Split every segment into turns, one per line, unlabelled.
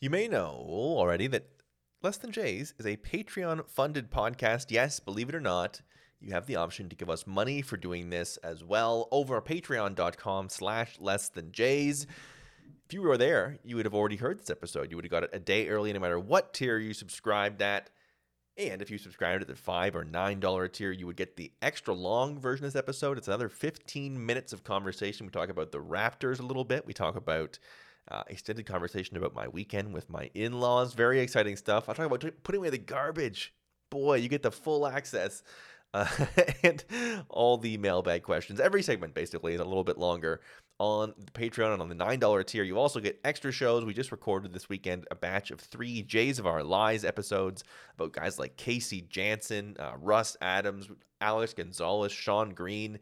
You may know already that Less Than Jays is a Patreon funded podcast. Yes, believe it or not, you have the option to give us money for doing this as well over patreon.com slash less than Jays. If you were there, you would have already heard this episode. You would have got it a day early, no matter what tier you subscribed at. And if you subscribed at the five or nine dollar tier, you would get the extra long version of this episode. It's another 15 minutes of conversation. We talk about the Raptors a little bit. We talk about uh, extended conversation about my weekend with my in-laws. Very exciting stuff. I talk about putting away the garbage. Boy, you get the full access. Uh, and all the mailbag questions. Every segment basically is a little bit longer on Patreon and on the $9 tier. You also get extra shows. We just recorded this weekend a batch of three Jays of Our Lives episodes about guys like Casey Janssen, uh, Russ Adams, Alex Gonzalez, Sean Green,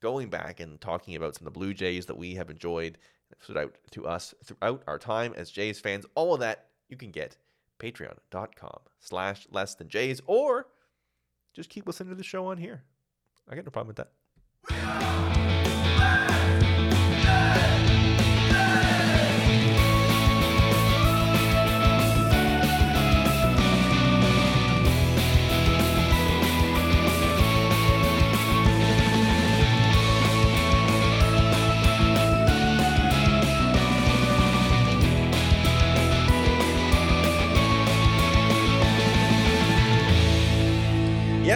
going back and talking about some of the Blue Jays that we have enjoyed stood out to us throughout our time as Jays fans. All of that you can get patreon.com slash less than Jays or just keep listening to the show on here. I got no problem with that.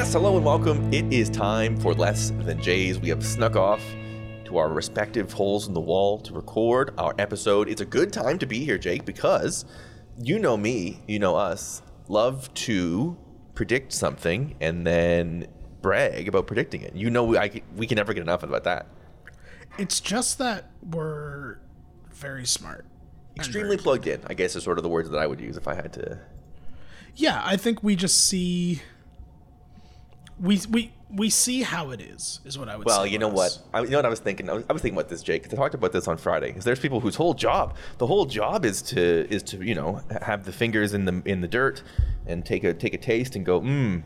Yes, hello and welcome. It is time for Less Than Jays. We have snuck off to our respective holes in the wall to record our episode. It's a good time to be here, Jake, because you know me, you know us, love to predict something and then brag about predicting it. You know, we, I, we can never get enough about that.
It's just that we're very smart.
Extremely plugged in, I guess, is sort of the words that I would use if I had to.
Yeah, I think we just see we we we see how it is is what I would say.
well,
say.
you know what? I, you know what I was thinking. I was, I was thinking about this, Jake. I talked about this on Friday. Because there's people whose whole job, the whole job is to is to you know have the fingers in the in the dirt and take a take a taste and go, mmm,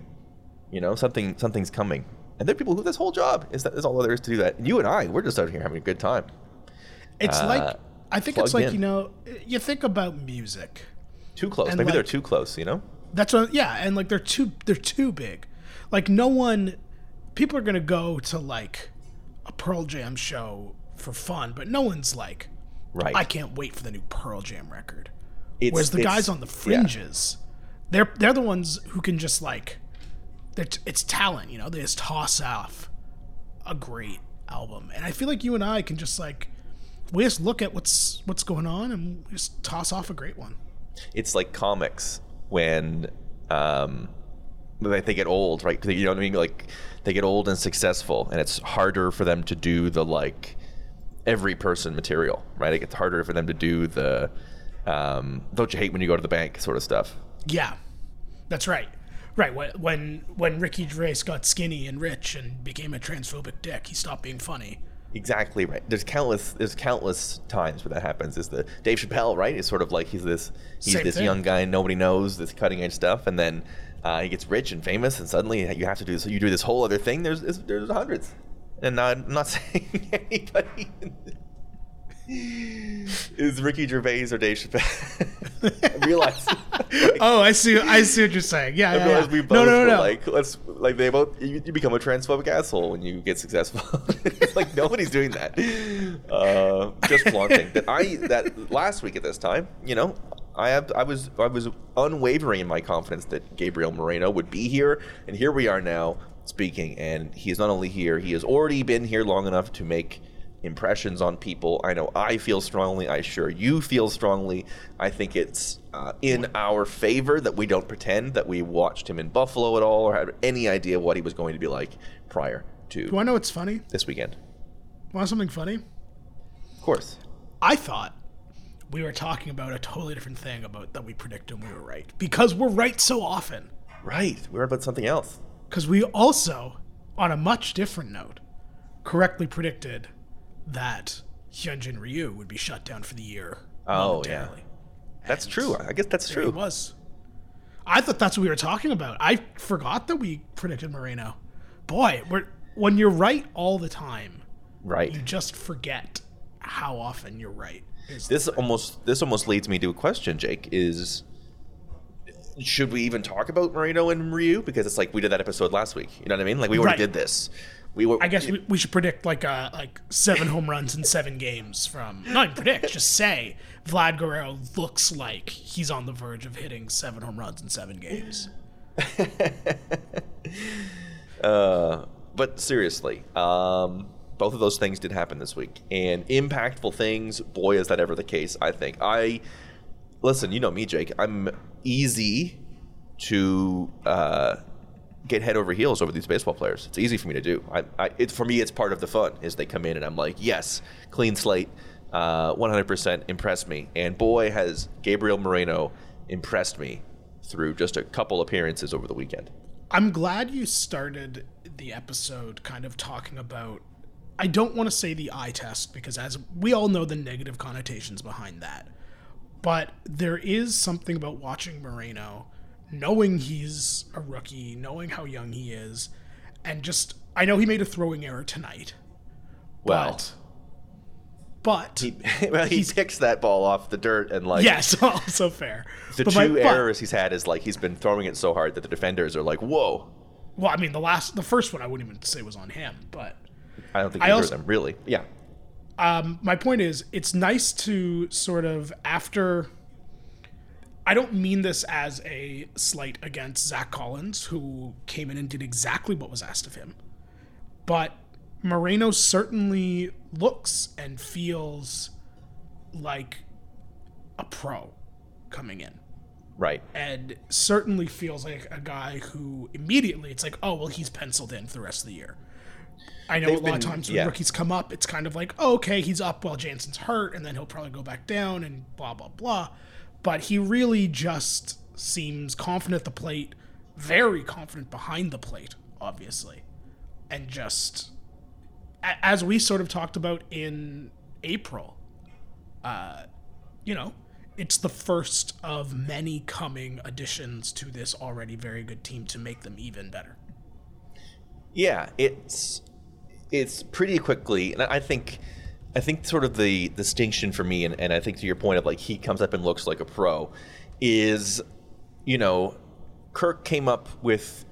you know something something's coming. And there are people who this whole job is that is all there is to do that. And you and I, we're just out here having a good time.
It's uh, like I think it's like in. you know you think about music.
Too close. Maybe like, they're too close. You know.
That's what. Yeah, and like they're too they're too big. Like no one, people are gonna go to like a Pearl Jam show for fun, but no one's like, right. I can't wait for the new Pearl Jam record. It's, Whereas the guys on the fringes, yeah. they're they're the ones who can just like, t- it's talent, you know. They just toss off a great album, and I feel like you and I can just like, we just look at what's what's going on and just toss off a great one.
It's like comics when um, like they get old, right? You know what I mean? Like they get old and successful, and it's harder for them to do the like every person material, right? It gets harder for them to do the um, don't you hate when you go to the bank sort of stuff.
Yeah, that's right. Right when when Ricky Gervais got skinny and rich and became a transphobic dick, he stopped being funny.
Exactly right. There's countless there's countless times where that happens. Is the Dave Chappelle right? It's sort of like he's this he's Same this thing. young guy nobody knows this cutting edge stuff, and then uh, he gets rich and famous, and suddenly you have to do so. You do this whole other thing. There's there's hundreds, and I'm not saying anybody is Ricky Gervais or Dave Chappelle. I realize.
Like, oh, I see. I see what you're saying. Yeah, I yeah, yeah.
we both no, no, no, no. like let's like they both you, you, become a transphobic asshole when you get successful. it's like nobody's doing that. Uh, just flaunting that I that last week at this time, you know, I have I was I was unwavering in my confidence that Gabriel Moreno would be here, and here we are now speaking, and he is not only here, he has already been here long enough to make impressions on people. I know I feel strongly. I sure you feel strongly. I think it's uh, in our favor that we don't pretend that we watched him in Buffalo at all or had any idea what he was going to be like prior to.
Do I know it's funny?
This weekend.
Want something funny?
Of course.
I thought we were talking about a totally different thing about that we predicted and we were right because we're right so often.
Right. We are about something else.
Because we also, on a much different note, correctly predicted that Hyun-Jin Ryu would be shut down for the year.
Oh yeah, that's and true. I guess that's true.
It was. I thought that's what we were talking about. I forgot that we predicted Moreno. Boy, we're, when you're right all the time,
right?
You just forget how often you're right.
This almost this almost leads me to a question, Jake. Is should we even talk about Moreno and Ryu because it's like we did that episode last week? You know what I mean? Like we already right. did this. We were.
I guess we, we should predict like uh like seven home runs in seven games from not even predict, just say Vlad Guerrero looks like he's on the verge of hitting seven home runs in seven games.
uh, but seriously, um, both of those things did happen this week, and impactful things. Boy, is that ever the case! I think I listen. You know me, Jake. I'm easy to uh, get head over heels over these baseball players. It's easy for me to do. I, I, it, for me, it's part of the fun. Is they come in and I'm like, yes, clean slate, uh, 100% impressed me. And boy, has Gabriel Moreno impressed me through just a couple appearances over the weekend.
I'm glad you started the episode kind of talking about. I don't want to say the eye test because, as we all know, the negative connotations behind that. But there is something about watching Moreno, knowing he's a rookie, knowing how young he is, and just I know he made a throwing error tonight.
Well,
but, but
he, well, he picks that ball off the dirt and like
yes, also fair.
The but two my, errors but, he's had is like he's been throwing it so hard that the defenders are like, "Whoa."
Well, I mean, the last, the first one, I wouldn't even say was on him, but
I don't think either also, of them really. Yeah,
um, my point is, it's nice to sort of after. I don't mean this as a slight against Zack Collins, who came in and did exactly what was asked of him. But Moreno certainly looks and feels like a pro coming in.
Right.
And certainly feels like a guy who immediately it's like, oh, well, he's penciled in for the rest of the year. I know a lot been, of times when yeah. rookies come up, it's kind of like, oh, okay, he's up while Jansen's hurt, and then he'll probably go back down and blah, blah, blah. But he really just seems confident at the plate, very confident behind the plate, obviously. And just, as we sort of talked about in April, uh, you know, it's the first of many coming additions to this already very good team to make them even better.
Yeah, it's it's pretty quickly, and I think. I think sort of the distinction for me, and, and I think to your point of like he comes up and looks like a pro, is, you know, Kirk came up with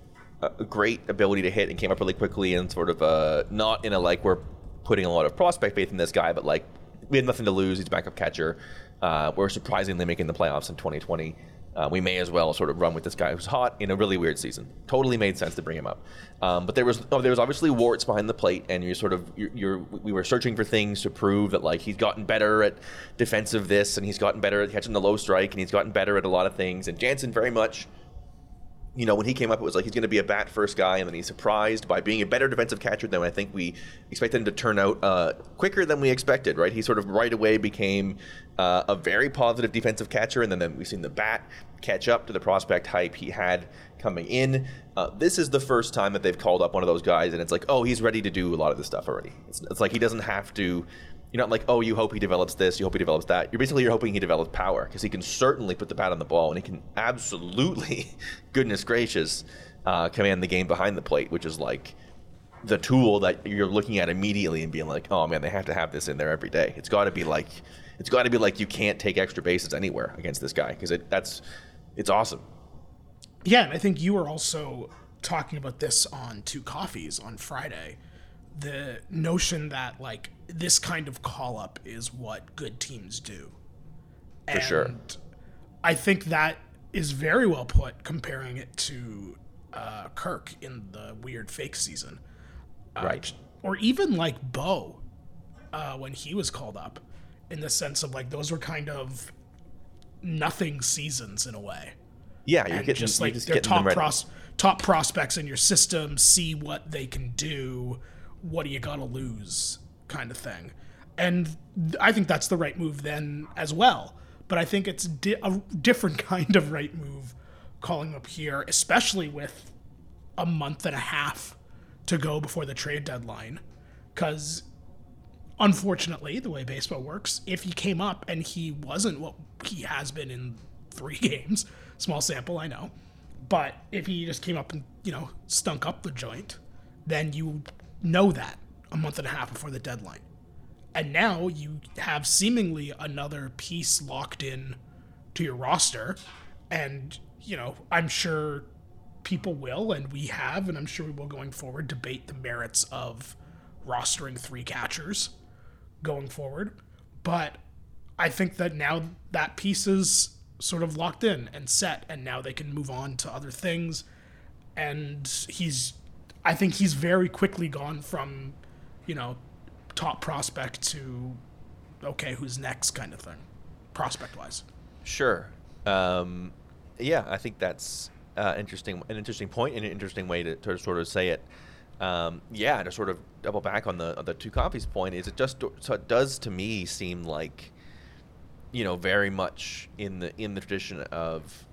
a great ability to hit and came up really quickly and sort of uh, not in a like we're putting a lot of prospect faith in this guy, but like we had nothing to lose. He's a backup catcher. Uh, we're surprisingly making the playoffs in 2020 uh, we may as well sort of run with this guy who's hot in a really weird season. Totally made sense to bring him up. Um, but there was oh, there was obviously warts behind the plate, and you're sort of you're, you're, we were searching for things to prove that like he's gotten better at defensive this, and he's gotten better at catching the low strike, and he's gotten better at a lot of things. And Jansen very much you know, when he came up, it was like he's going to be a bat first guy, and then he's surprised by being a better defensive catcher than I think we expected him to turn out uh, quicker than we expected, right? He sort of right away became uh, a very positive defensive catcher, and then, then we've seen the bat catch up to the prospect hype he had coming in. Uh, this is the first time that they've called up one of those guys, and it's like, oh, he's ready to do a lot of this stuff already. It's, it's like he doesn't have to you're not like, oh, you hope he develops this, you hope he develops that. You're basically you're hoping he develops power because he can certainly put the bat on the ball and he can absolutely, goodness gracious, uh, command the game behind the plate, which is like the tool that you're looking at immediately and being like, oh man, they have to have this in there every day. It's got to be like, it's got to be like you can't take extra bases anywhere against this guy because it that's it's awesome.
Yeah, and I think you were also talking about this on Two Coffees on Friday the notion that like this kind of call up is what good teams do.
For and sure.
I think that is very well put comparing it to uh, Kirk in the weird fake season.
Uh, right.
Or even like Bo uh, when he was called up in the sense of like those were kind of nothing seasons in a way.
Yeah, you're and getting just like
they're top pros- top prospects in your system, see what they can do what do you got to lose kind of thing. And I think that's the right move then as well. But I think it's di- a different kind of right move calling up here, especially with a month and a half to go before the trade deadline. Because unfortunately, the way baseball works, if he came up and he wasn't what he has been in three games, small sample, I know, but if he just came up and, you know, stunk up the joint, then you know that a month and a half before the deadline. and now you have seemingly another piece locked in to your roster. And, you know, I'm sure people will, and we have, and I'm sure we will going forward, debate the merits of rostering three catchers going forward. But I think that now that piece is sort of locked in and set, and now they can move on to other things. And he's, I think he's very quickly gone from, you know, top prospect to, okay, who's next kind of thing, prospect wise.
Sure. Um, yeah, I think that's uh, interesting, an interesting point, and an interesting way to, to sort of say it. Um, yeah, to sort of double back on the on the Two Coffees point is it just so it does to me seem like, you know, very much in the in the tradition of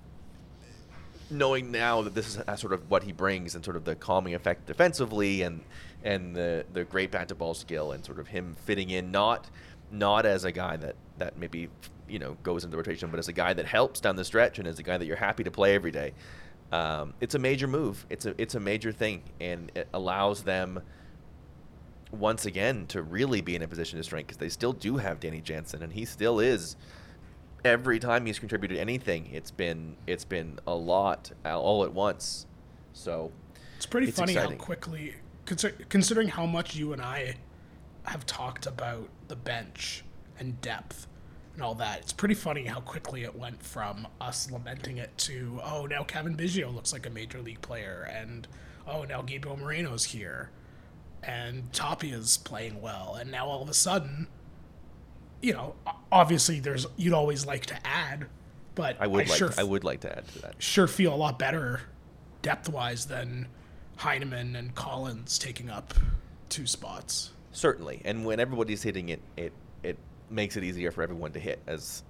knowing now that this is sort of what he brings and sort of the calming effect defensively and and the the great bat to ball skill and sort of him fitting in not not as a guy that that maybe you know goes into rotation, but as a guy that helps down the stretch and as a guy that you're happy to play every day um, it's a major move. It's a it's a major thing, and it allows them once again to really be in a position to strength because they still do have Danny Jansen, and he still is. Every time he's contributed anything, it's been it's been a lot all at once. So
it's pretty it's funny exciting. how quickly, considering how much you and I have talked about the bench and depth and all that. It's pretty funny how quickly it went from us lamenting it to, oh, now Cavan Biggio looks like a major league player, and oh, now Gabriel Moreno's here, and Tapia's playing well, and now all of a sudden, you know, obviously there's you'd always like to add, but
I would I like sure I would like to add to that.
Sure, feel a lot better depth wise than Heineman and Collins taking up two spots.
Certainly, and when everybody's hitting it, it it makes it easier for everyone to hit as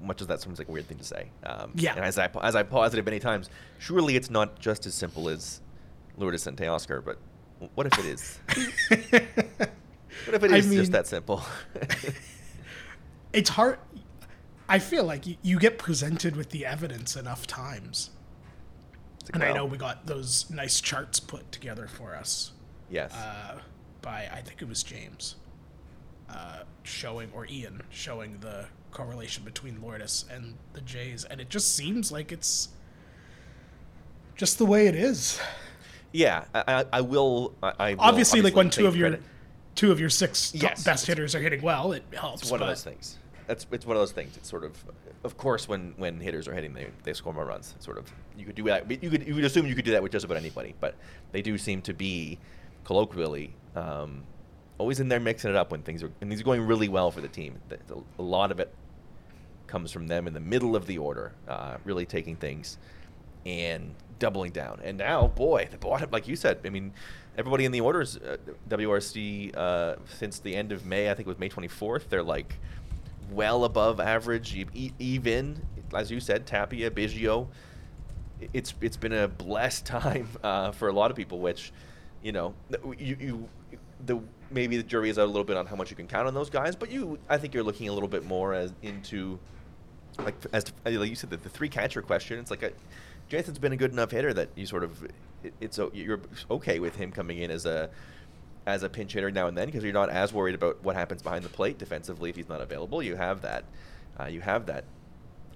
much as that seems like a weird thing to say. Um,
yeah.
And as I as I posited many times, surely it's not just as simple as Lourdes and Teoscar, but what if it is? what if it is I mean, just that simple?
it's hard. I feel like you, you, get presented with the evidence enough times. And well, I know we got those nice charts put together for us.
Yes.
Uh, by I think it was James uh, showing, or Ian showing the correlation between Lourdes and the Jays, and it just seems like it's just the way it is.
Yeah, I, I will. I, I will
obviously, like when two of your two of your six yes, best hitters are hitting well, it helps.
It's one of those things. That's it's one of those things. It's sort of, of course, when when hitters are hitting, they, they score more runs. Sort of you could do that. You could you could assume you could do that with just about anybody, but they do seem to be colloquially um, always in there mixing it up when things are and these are going really well for the team. A lot of it comes from them in the middle of the order, uh, really taking things and doubling down. And now, boy, the bottom, like you said, I mean, everybody in the orders, uh, WRC, uh, since the end of May, I think it was May 24th, they're like well above average, even, as you said, Tapia, Biggio. It's it's been a blessed time uh, for a lot of people, which, you know, you, you the maybe the jury is out a little bit on how much you can count on those guys, but you, I think you're looking a little bit more as into, like as to, like you said, the, the three catcher question. It's like a, Jansen's been a good enough hitter that you sort of, it, it's you're okay with him coming in as a, as a pinch hitter now and then because you're not as worried about what happens behind the plate defensively if he's not available. You have that, uh, you have that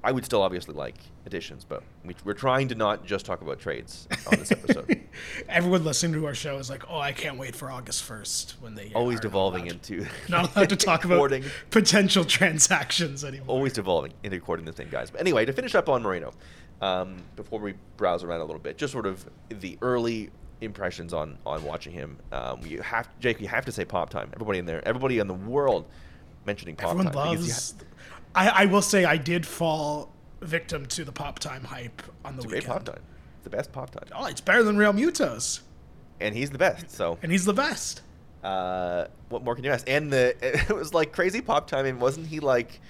I would still obviously like additions, but we, are trying to not just talk about trades on this episode.
Everyone listening to our show is like, "Oh, I can't wait for August first when they
always devolving allowed, into
not allowed to talk about potential transactions anymore."
Always devolving into recording the thing, guys. But anyway, to finish up on Moreno, um, before we browse around a little bit, just sort of the early impressions on on watching him. Um, you have Jake, you have to say pop time. Everybody in there, everybody in the world mentioning pop
Everyone
time.
Loves I, I will say I did fall victim to the pop time hype on the
it's
weekend.
great pop time. It's the best pop time.
Oh, it's better than Realmuto's.
And he's the best. So.
And he's the best.
Uh, what more can you ask? And the it was like crazy pop time, and wasn't he like?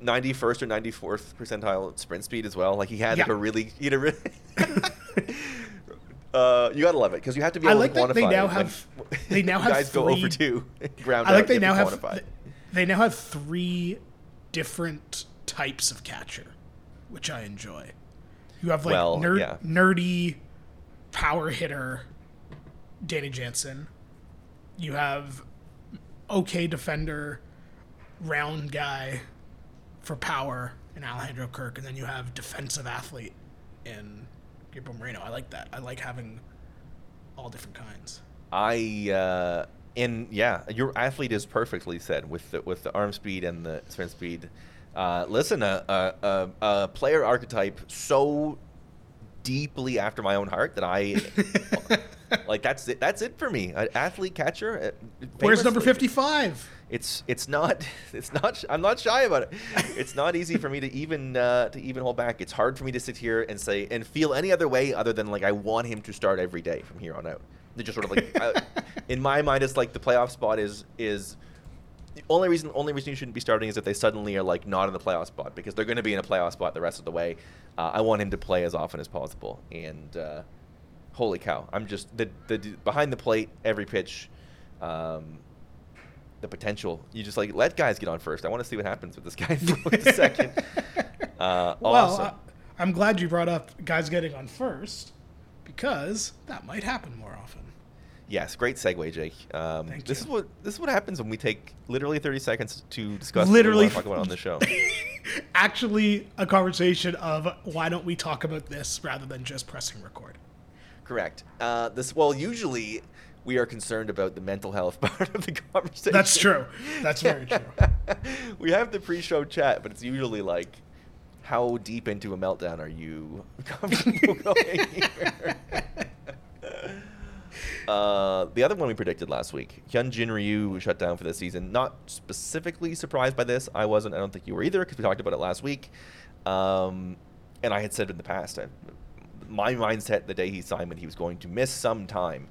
91st or 94th percentile sprint speed as well. Like he had yeah. like a really, you know, really uh, you gotta love it because you have to be able I like to quantify.
They now have, they now have
guys
three,
go over two. Ground
I like they now have, they now have three different types of catcher, which I enjoy. You have like well, nerd, yeah. nerdy power hitter Danny Jansen. You have okay defender, round guy for power in Alejandro Kirk, and then you have defensive athlete in Gabriel Moreno. I like that. I like having all different kinds.
I uh, and yeah, your athlete is perfectly said with the, with the arm speed and the sprint speed. Uh, listen, a, a, a, player archetype so deeply after my own heart that I like. That's it. That's it for me. An athlete catcher.
Uh, Where's number fifty-five?
It's it's not it's not. I'm not shy about it. It's not easy for me to even uh, to even hold back. It's hard for me to sit here and say and feel any other way other than like I want him to start every day from here on out. They just sort of like, I, in my mind, it's like the playoff spot is is the only reason only reason you shouldn't be starting is if they suddenly are like not in the playoff spot because they're going to be in a playoff spot the rest of the way. Uh, I want him to play as often as possible, and uh, holy cow, I'm just the the behind the plate every pitch. Um, the potential. You just like let guys get on first. I want to see what happens with this guy for second.
Uh, well, awesome. I'm glad you brought up guys getting on first because that might happen more often.
Yes, great segue, Jake. Um,
Thank
this
you.
is what this is what happens when we take literally 30 seconds to discuss
literally
what we talk about on the show.
Actually, a conversation of why don't we talk about this rather than just pressing record.
Correct. Uh, this well, usually we are concerned about the mental health part of the conversation.
That's true. That's very true.
we have the pre-show chat, but it's usually like, how deep into a meltdown are you comfortable going here? Uh, the other one we predicted last week, Hyun-Jin Ryu shut down for the season. Not specifically surprised by this. I wasn't. I don't think you were either because we talked about it last week. Um, and I had said in the past, I, my mindset the day he signed that he was going to miss some time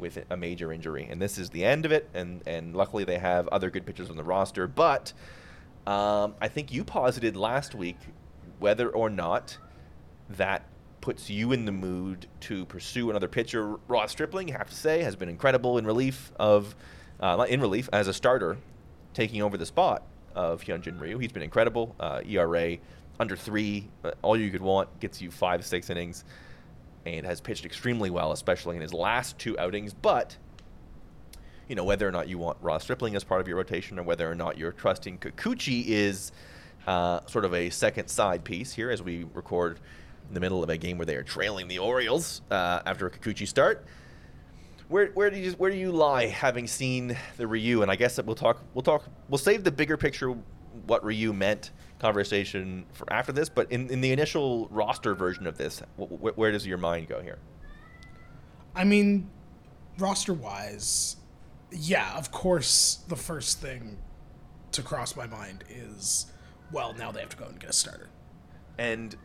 with a major injury, and this is the end of it. And and luckily they have other good pitchers on the roster. But um, I think you posited last week whether or not that puts you in the mood to pursue another pitcher. Ross Stripling, have to say, has been incredible in relief of uh, in relief as a starter, taking over the spot of Hyun-Jin Ryu. He's been incredible. Uh, ERA under three, uh, all you could want, gets you five, six innings, and has pitched extremely well, especially in his last two outings. But you know whether or not you want Ross Stripling as part of your rotation, or whether or not you're trusting Kikuchi is uh, sort of a second side piece here as we record in the middle of a game where they are trailing the Orioles uh, after a Kikuchi start. Where, where do you where do you lie, having seen the Ryu? And I guess that we'll talk we'll talk we'll save the bigger picture, what Ryu meant conversation for after this. But in, in the initial roster version of this, wh- where does your mind go here?
I mean, roster wise, yeah, of course, the first thing to cross my mind is, well, now they have to go and get a starter.
And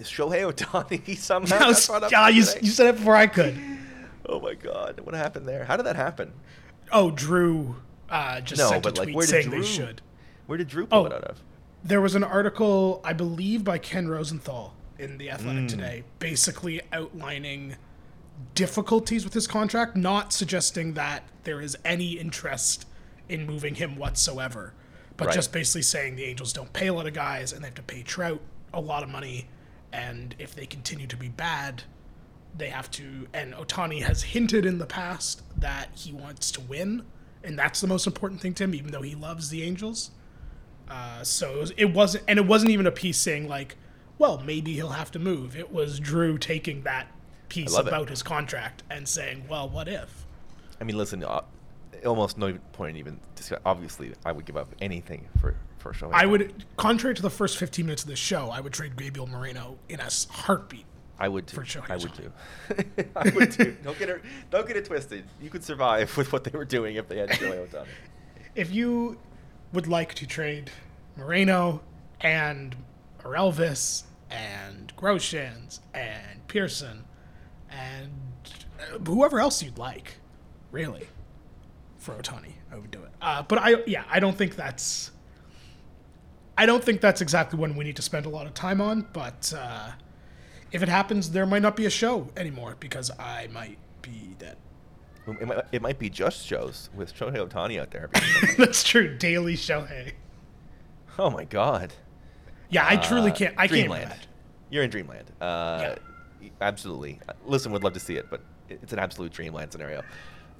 Shohei Ohtani somehow.
yeah, you, you said it before I could.
Oh my god, what happened there? How did that happen?
Oh, Drew uh, just no, sent a tweet like, saying Drew, they should.
Where did Drew pull oh, it out of?
There was an article, I believe, by Ken Rosenthal in the Athletic mm. today, basically outlining difficulties with his contract, not suggesting that there is any interest in moving him whatsoever, but right. just basically saying the Angels don't pay a lot of guys and they have to pay Trout a lot of money and if they continue to be bad, they have to. And Ohtani has hinted in the past that he wants to win, and that's the most important thing to him, even though he loves the Angels. Uh, so it, was, it wasn't, and it wasn't even a piece saying like, well, maybe he'll have to move. It was Drew taking that piece about it. his contract and saying, well, what if?
I mean, listen, uh, almost no point even. Obviously, I would give up anything for for
show. I would, contrary to the first 15 minutes of the show, I would trade Gabriel Moreno in a heartbeat.
I would too. For Shohei I would too. I would too. Don't get it. Don't get it twisted. You could survive with what they were doing if they had Shohei Ohtani.
If you would like to trade Moreno and Elvis and Groshans and Pearson and whoever else you'd like, really, for Ohtani. I would do it. Uh, but I, yeah, I don't think that's I don't think that's exactly one we need to spend a lot of time on, but uh, if it happens, there might not be a show anymore because I might be dead.
It might, it might be just shows with Shohei Ohtani out there.
that's true. Daily Shohei.
Oh my god.
Yeah, I truly uh, can't. I
Dreamland.
can't. Dreamland.
You're in Dreamland. Uh, yeah. Absolutely. Listen, would love to see it, but it's an absolute Dreamland scenario.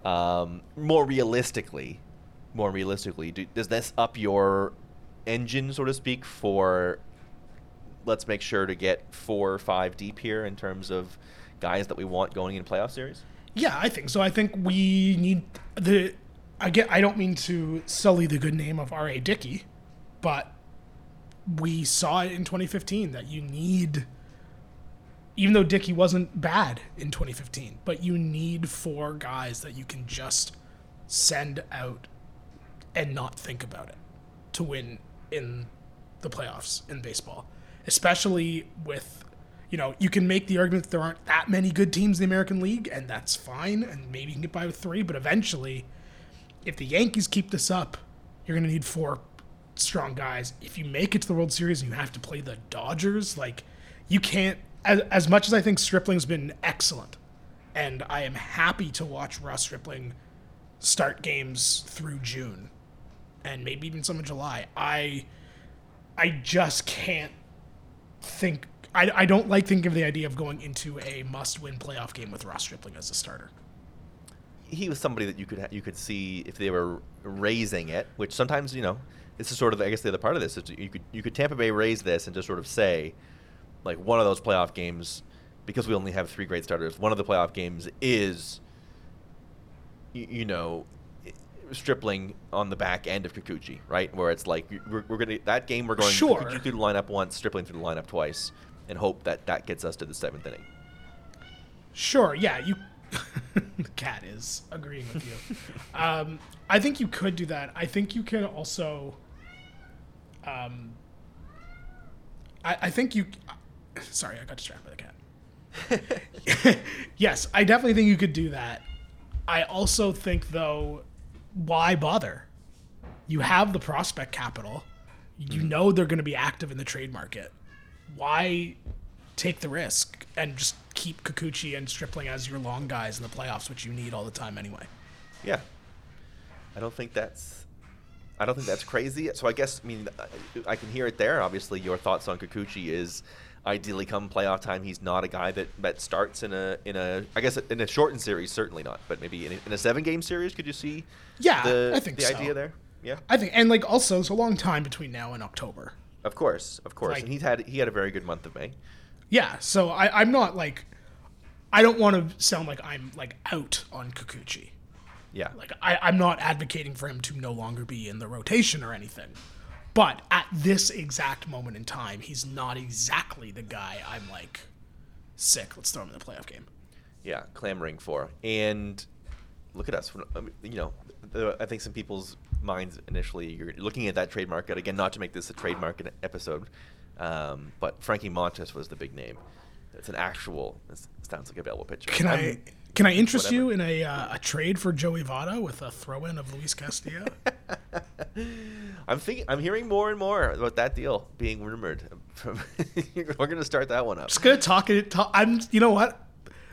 Um, more realistically, more realistically, do, does this up your engine, so to speak, for let's make sure to get four or five deep here in terms of guys that we want going in playoff series?
Yeah, I think so. I think we need the. I get. I don't mean to sully the good name of R.A. Dickey, but we saw it in 2015 that you need. Even though Dickey wasn't bad in 2015, but you need four guys that you can just send out and not think about it to win in the playoffs in baseball, especially with you know, you can make the argument that there aren't that many good teams in the American League, and that's fine, and maybe you can get by with three, but eventually, if the Yankees keep this up, you're going to need four strong guys. If you make it to the World Series and you have to play the Dodgers, like, you can't, as, as much as I think Stripling's been excellent, and I am happy to watch Ross Stripling start games through June and maybe even some in July, I, I just can't think I, I don't like thinking of the idea of going into a must-win playoff game with Ross Stripling as a starter.
He was somebody that you could ha- you could see if they were raising it, which sometimes you know this is sort of I guess the other part of this is you could you could Tampa Bay raise this and just sort of say like one of those playoff games because we only have three great starters. One of the playoff games is you, you know Stripling on the back end of Kikuchi, right? Where it's like we're, we're gonna that game we're going
sure.
Kikuchi through the lineup once, Stripling through the lineup twice and hope that that gets us to the seventh inning.
Sure. Yeah. You. the cat is agreeing with you. um, I think you could do that. I think you can also. Um, I, I think you. Sorry, I got distracted by the cat. yes, I definitely think you could do that. I also think, though, why bother? You have the prospect capital. You mm. know they're going to be active in the trade market why take the risk and just keep Kikuchi and Stripling as your long guys in the playoffs, which you need all the time anyway?
Yeah, I don't think that's. I don't think that's crazy. So I guess I mean I can hear it there. Obviously, your thoughts on Kikuchi is ideally come playoff time he's not a guy that, that starts in a in a I guess in a shortened series certainly not but maybe in a, in a seven game series could you see
yeah
the,
I think
the
so.
idea there yeah
I think and like also it's a long time between now and October
of course, of course, like, and he's had he had a very good month of May.
Yeah, so I, I'm not like, I don't want to sound like I'm like out on Kikuchi.
Yeah,
like I, I'm not advocating for him to no longer be in the rotation or anything, but at this exact moment in time, he's not exactly the guy I'm like sick. Let's throw him in the playoff game.
Yeah, clamoring for and look at us. You know, I think some people's minds initially. You're looking at that trade market again, not to make this a trade market episode, um, but Frankie Montas was the big name. It's an actual. It sounds like a available pitcher.
Can I'm, i can I interest whatever. you in a uh, a trade for Joey Votto with a throw in of Luis Castillo?
I'm thinking. I'm hearing more and more about that deal being rumored. From we're going to start that one up.
Just gonna talk it. Talk, I'm. You know what?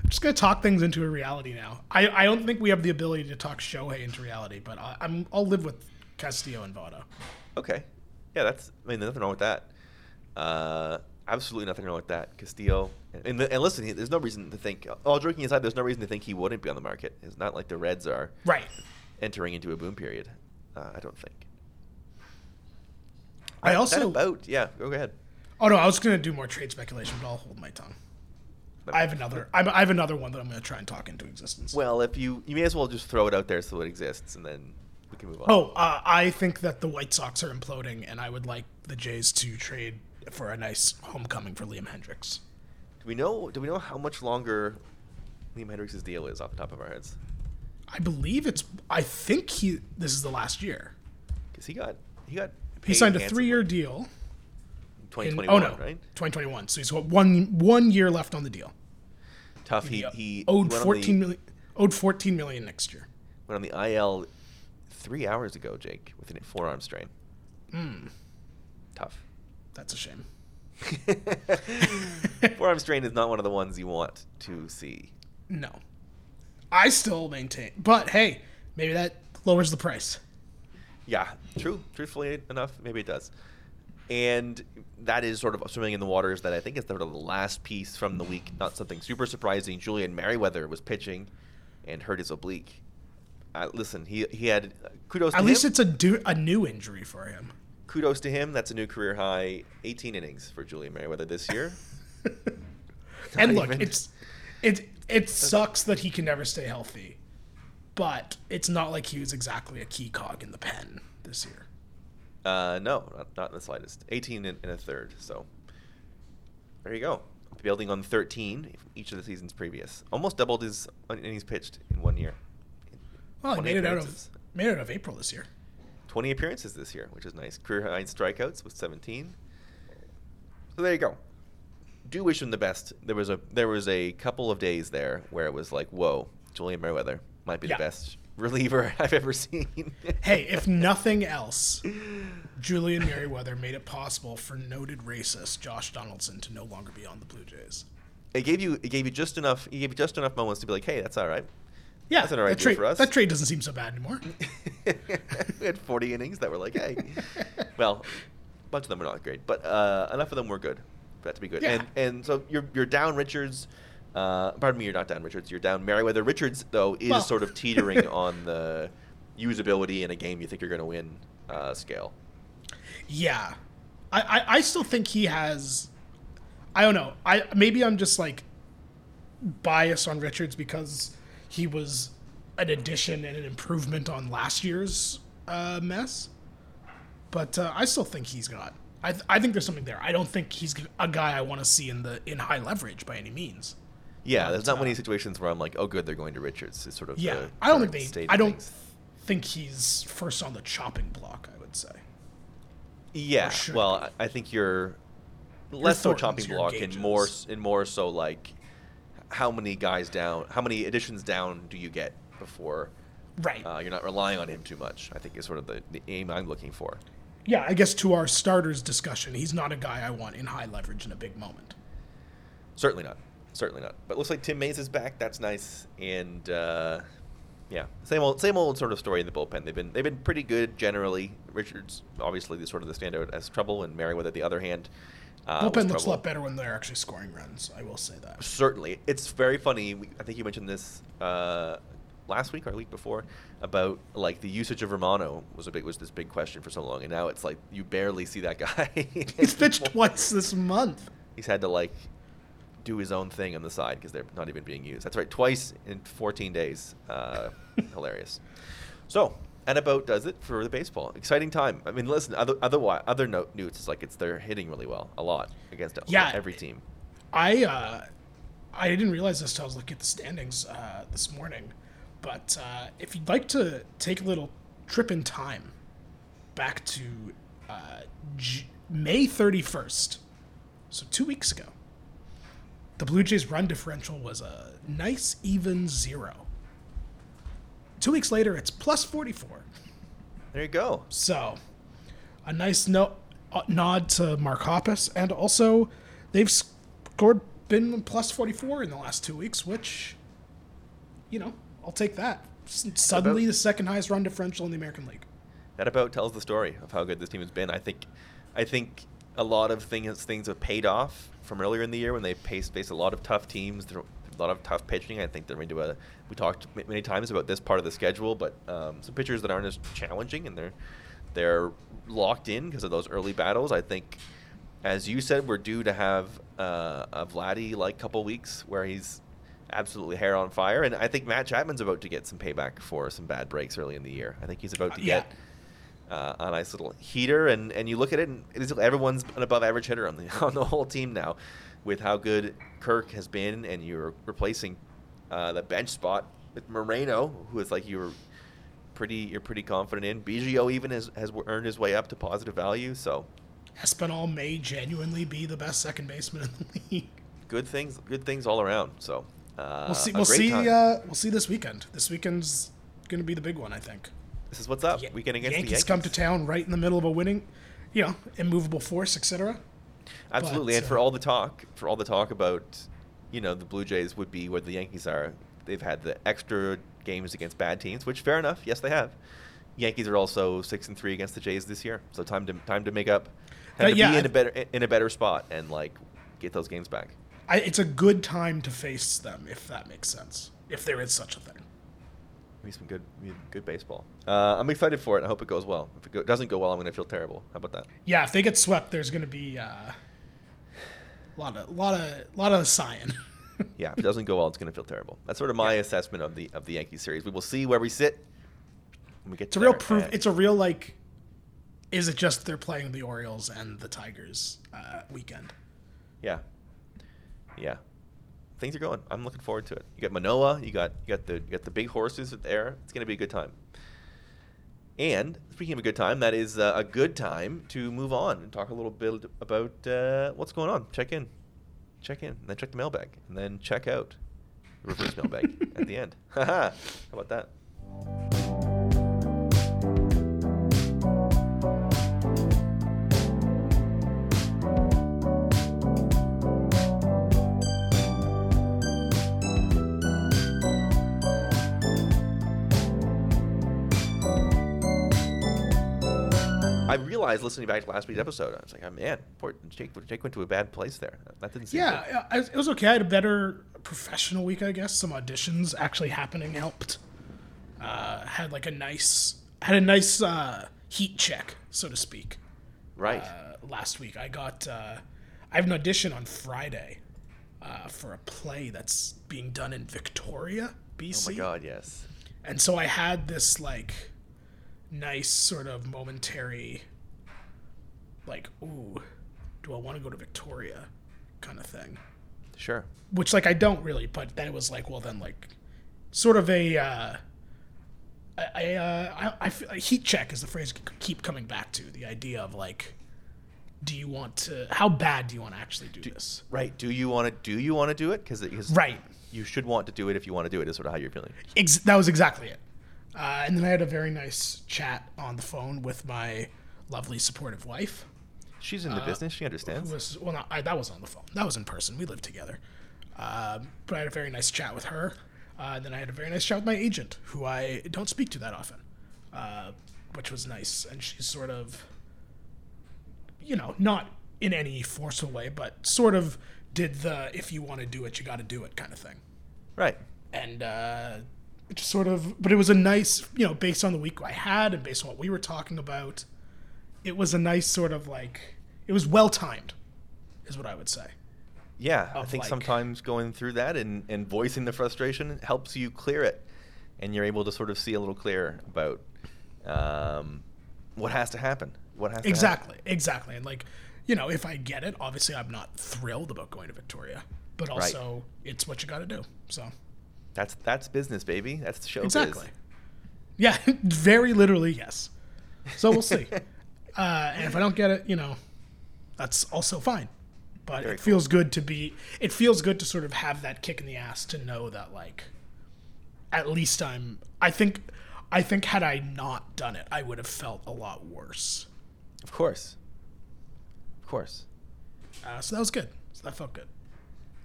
I'm just gonna talk things into a reality now. I, I don't think we have the ability to talk Shohei into reality, but I, am I'll live with Castillo and Votto.
Okay, yeah, that's I mean, there's nothing wrong with that. Uh, absolutely nothing wrong with that. Castillo and, and listen, there's no reason to think. All joking aside, there's no reason to think he wouldn't be on the market. It's not like the Reds are
right
entering into a boom period. Uh, I don't think.
I also
about yeah. Go ahead.
Oh no, I was gonna do more trade speculation, but I'll hold my tongue. I have another. I have another one that I'm going to try and talk into existence.
Well, if you you may as well just throw it out there so it exists, and then we can move on.
Oh, uh, I think that the White Sox are imploding, and I would like the Jays to trade for a nice homecoming for Liam Hendriks.
Do we know? Do we know how much longer Liam Hendriks' deal is off the top of our heads?
I believe it's. I think he. This is the last year.
Because he got he got.
He signed a three-year deal.
2021,
in, oh no,
right?
2021. So he's got one one year left on the deal.
Tough. He he
owed fourteen million. Owed fourteen million next year.
Went on the IL three hours ago, Jake, with a forearm strain.
Hmm.
Tough.
That's a shame.
forearm strain is not one of the ones you want to see.
No. I still maintain, but hey, maybe that lowers the price.
Yeah, true. Truthfully enough, maybe it does and that is sort of swimming in the waters that I think is sort of the last piece from the week. Not something super surprising. Julian Merryweather was pitching and hurt his oblique. uh, listen, he he had uh, kudos.
At
to
least
him.
it's a do, a new injury for him.
Kudos to him. That's a new career high. 18 innings for Julian Merryweather this year.
and look,
even-
it's it it sucks that he can never stay healthy, but it's not like he was exactly a key cog in the pen this year.
Uh, no, not, not in the slightest. 18 and, and a third. So there you go. Building on 13 from each of the seasons previous. Almost doubled his innings pitched in one year.
Well, he made it out of made it out of April this year.
20 appearances this year, which is nice. Career high strikeouts with 17. So there you go. Do wish him the best. There was a there was a couple of days there where it was like, whoa, Julian Merryweather might be
Yeah.
the best reliever I've ever seen.
Hey, if nothing else, Julian Merryweather made it possible for noted racist Josh Donaldson to no longer be on the Blue Jays.
it gave you it gave you just enough it gave you just enough moments to be like, hey, that's all right.
Yeah,
That's an alright
that
deal
trade
for us.
that trade doesn't seem so bad anymore.
we had 40 innings that were like, hey. well, a bunch of them were not great, but uh, enough of them were good for that to be good.
Yeah.
And and so you're you're down Richards. Uh, pardon me, you're not down Richards. You're down Merryweather. Richards though is
Well-
sort of teetering on the usability in a game you think you're going to win uh, scale.
Yeah, I, I I still think he has. I don't know. I maybe I'm just like biased on Richards because he was an addition and an improvement on last year's uh, mess. But uh, I still think he's got. I, th- I think there's something there. I don't think he's a guy I want to see in the in high leverage by any means.
Yeah, there's not
uh,
many situations where I'm like, oh, good, they're going to Richards. It's sort of
Yeah, I don't think they. I don't
things.
think he's first on the chopping block. I would say.
Yeah, well,
be.
I think you're less so chopping block and more and more so like how many guys down, how many additions down do you get before
Right.
uh, you're not relying on him too much? I think is sort of the, the aim I'm looking for.
yeah, I guess to our starters discussion, he's not a guy I want in high leverage in a big moment.
Certainly not, certainly not. But looks like Tim Mays is back. That's nice, and uh, yeah, same old same old sort of story in the bullpen. They've been they've been pretty good generally. Richards obviously the sort of the standout as trouble, and Merryweather the other hand. Uh,
Bullpen looks a lot better when they're actually scoring runs. I will say that.
Certainly, it's very funny. We, I think you mentioned this uh, last week or week before about like the usage of Romano was a big was this big question for so long, and now it's like you barely see that guy.
He's pitched twice this month.
He's had to like do his own thing on the side because they're not even being used. That's right, twice in 14 days. Uh, hilarious. So. And about does it for the baseball. Exciting time. I mean, listen. Other other other note news is like it's they're hitting really well a lot against
Yeah.
every team.
I uh, I didn't realize this till I was looking at the standings uh, this morning. But uh, if you'd like to take a little trip in time back to uh, J- May 31st, so two weeks ago, the Blue Jays' run differential was a nice even zero. Two weeks later, it's plus 44.
There you go.
So, a nice no, uh, nod to Mark Hoppus, and also they've scored been plus 44 in the last two weeks, which, you know, I'll take that. S- Suddenly, the second highest run differential in the American League.
that about tells the story of how good this team has been. I think, I think a lot of things things have paid off from earlier in the year when they faced faced a lot of tough teams, a lot of tough pitching. I think they're into a. We talked many times about this part of the schedule, but um, some pitchers that aren't as challenging and they're they're locked in because of those early battles. I think, as you said, we're due to have uh, a Vladdy like couple weeks where he's absolutely hair on fire, and I think Matt Chapman's about to get some payback for some bad breaks early in the year. I think he's about to
Yeah.
get uh, a nice little heater, and, and you look at it, and it is, everyone's an above average hitter on the on the whole team now, with how good Kirk has been, and you're replacing uh, the bench spot with Moreno, who is like you're pretty you're pretty confident in. Biggio even has has earned his way up to positive value, so
Espinal may genuinely be the best second baseman in the league.
good things good things all around. So uh,
We'll see. We'll see. Uh, we'll see this weekend. This weekend's going to be the big one, I think.
This is what's up.
Yan-
Weekend against
Yankees,
the Yankees.
come to town right in the middle of a winning, you know, immovable force, etc.
Absolutely,
But,
and for
uh,
all the talk, for all the talk about, you know, the Blue Jays would be where the Yankees are. They've had the extra games against bad teams, which fair enough. Yes, they have. Yankees are also six and three against the Jays this year, so time to time to make up, time
Uh,
to
yeah,
be in a better in a better spot and like get those games back.
I, it's a good time to face them, if that makes sense. If there is such a thing.
Be some good, good baseball. Uh, I'm excited for it. I hope it goes well. If it go, doesn't go well, I'm going to feel terrible. How about that?
Yeah, if they get swept, there's going to be uh, a lot of, a lot of, a lot of sighing.
yeah, if it doesn't go well, it's going to feel terrible. That's sort of my yeah. assessment of the of the Yankee series. We will see where we sit
when we get. It's a real proof. It's a real like. Is it just they're playing the Orioles and the Tigers uh, weekend?
Yeah. Yeah things are going. I'm looking forward to it. You got Manoah, you got you got the you got the big horses there. It's going to be a good time. And speaking of a good time, that is uh, a good time to move on and talk a little bit about uh, what's going on. Check in, check in, and then check the mailbag, and then check out the reverse mailbag at the end. How about that? I realized listening back to last week's episode, I was like, oh, man, poor Jake, Jake went to a bad place there. That didn't seem
Yeah, good. it was okay. I had a better professional week, I guess. Some auditions actually happening helped. Uh, had like a nice, had a nice uh, heat check, so to speak.
Right.
Uh, last week, I got, uh, I have an audition on Friday uh, for a play that's being done in Victoria, BC.
Oh my god, yes.
And so I had this like nice sort of momentary like ooh do i want to go to victoria kind of thing
sure
which like i don't really but then it was like well then like sort of a uh I, uh, I, I, heat check is the phrase I keep coming back to. The idea of like, do you want to? How bad do you want to actually do, do this?
Right. Do you want to? Do you want to do it? Because it is
right.
You should want to do it if you want to do it. Is sort of how you're feeling.
Ex- that was exactly it. Uh, and then I had a very nice chat on the phone with my lovely, supportive wife.
She's in the uh, business. She understands.
Was, well, not, I, that was on the phone. That was in person. We lived together. Uh, but I had a very nice chat with her. Uh, then I had a very nice chat with my agent, who I don't speak to that often, uh, which was nice. And she's sort of, you know, not in any forceful way, but sort of did the if you want to do it, you got to do it kind of thing.
Right.
And uh, just sort of but it was a nice you know based on the week i had and based on what we were talking about it was a nice sort of like it was well timed is what i would say.
Yeah i think like, sometimes going through that and, and voicing the frustration helps you clear it and you're able to sort of see a little clearer about um, what has to happen what has
exactly exactly and like you know if i get it obviously i'm not thrilled about going to victoria but also right. it's what you got to do so
that's that's business, baby. That's the show.
Exactly. Yeah, very literally, yes. So we'll see. uh, and if I don't get it, you know, that's also fine. But very it cool. feels good to be. It feels good to sort of have that kick in the ass to know that like, at least I'm. I think. I think had I not done it, I would have felt a lot worse.
Of course. Of course.
Uh, so that was good. So that felt good.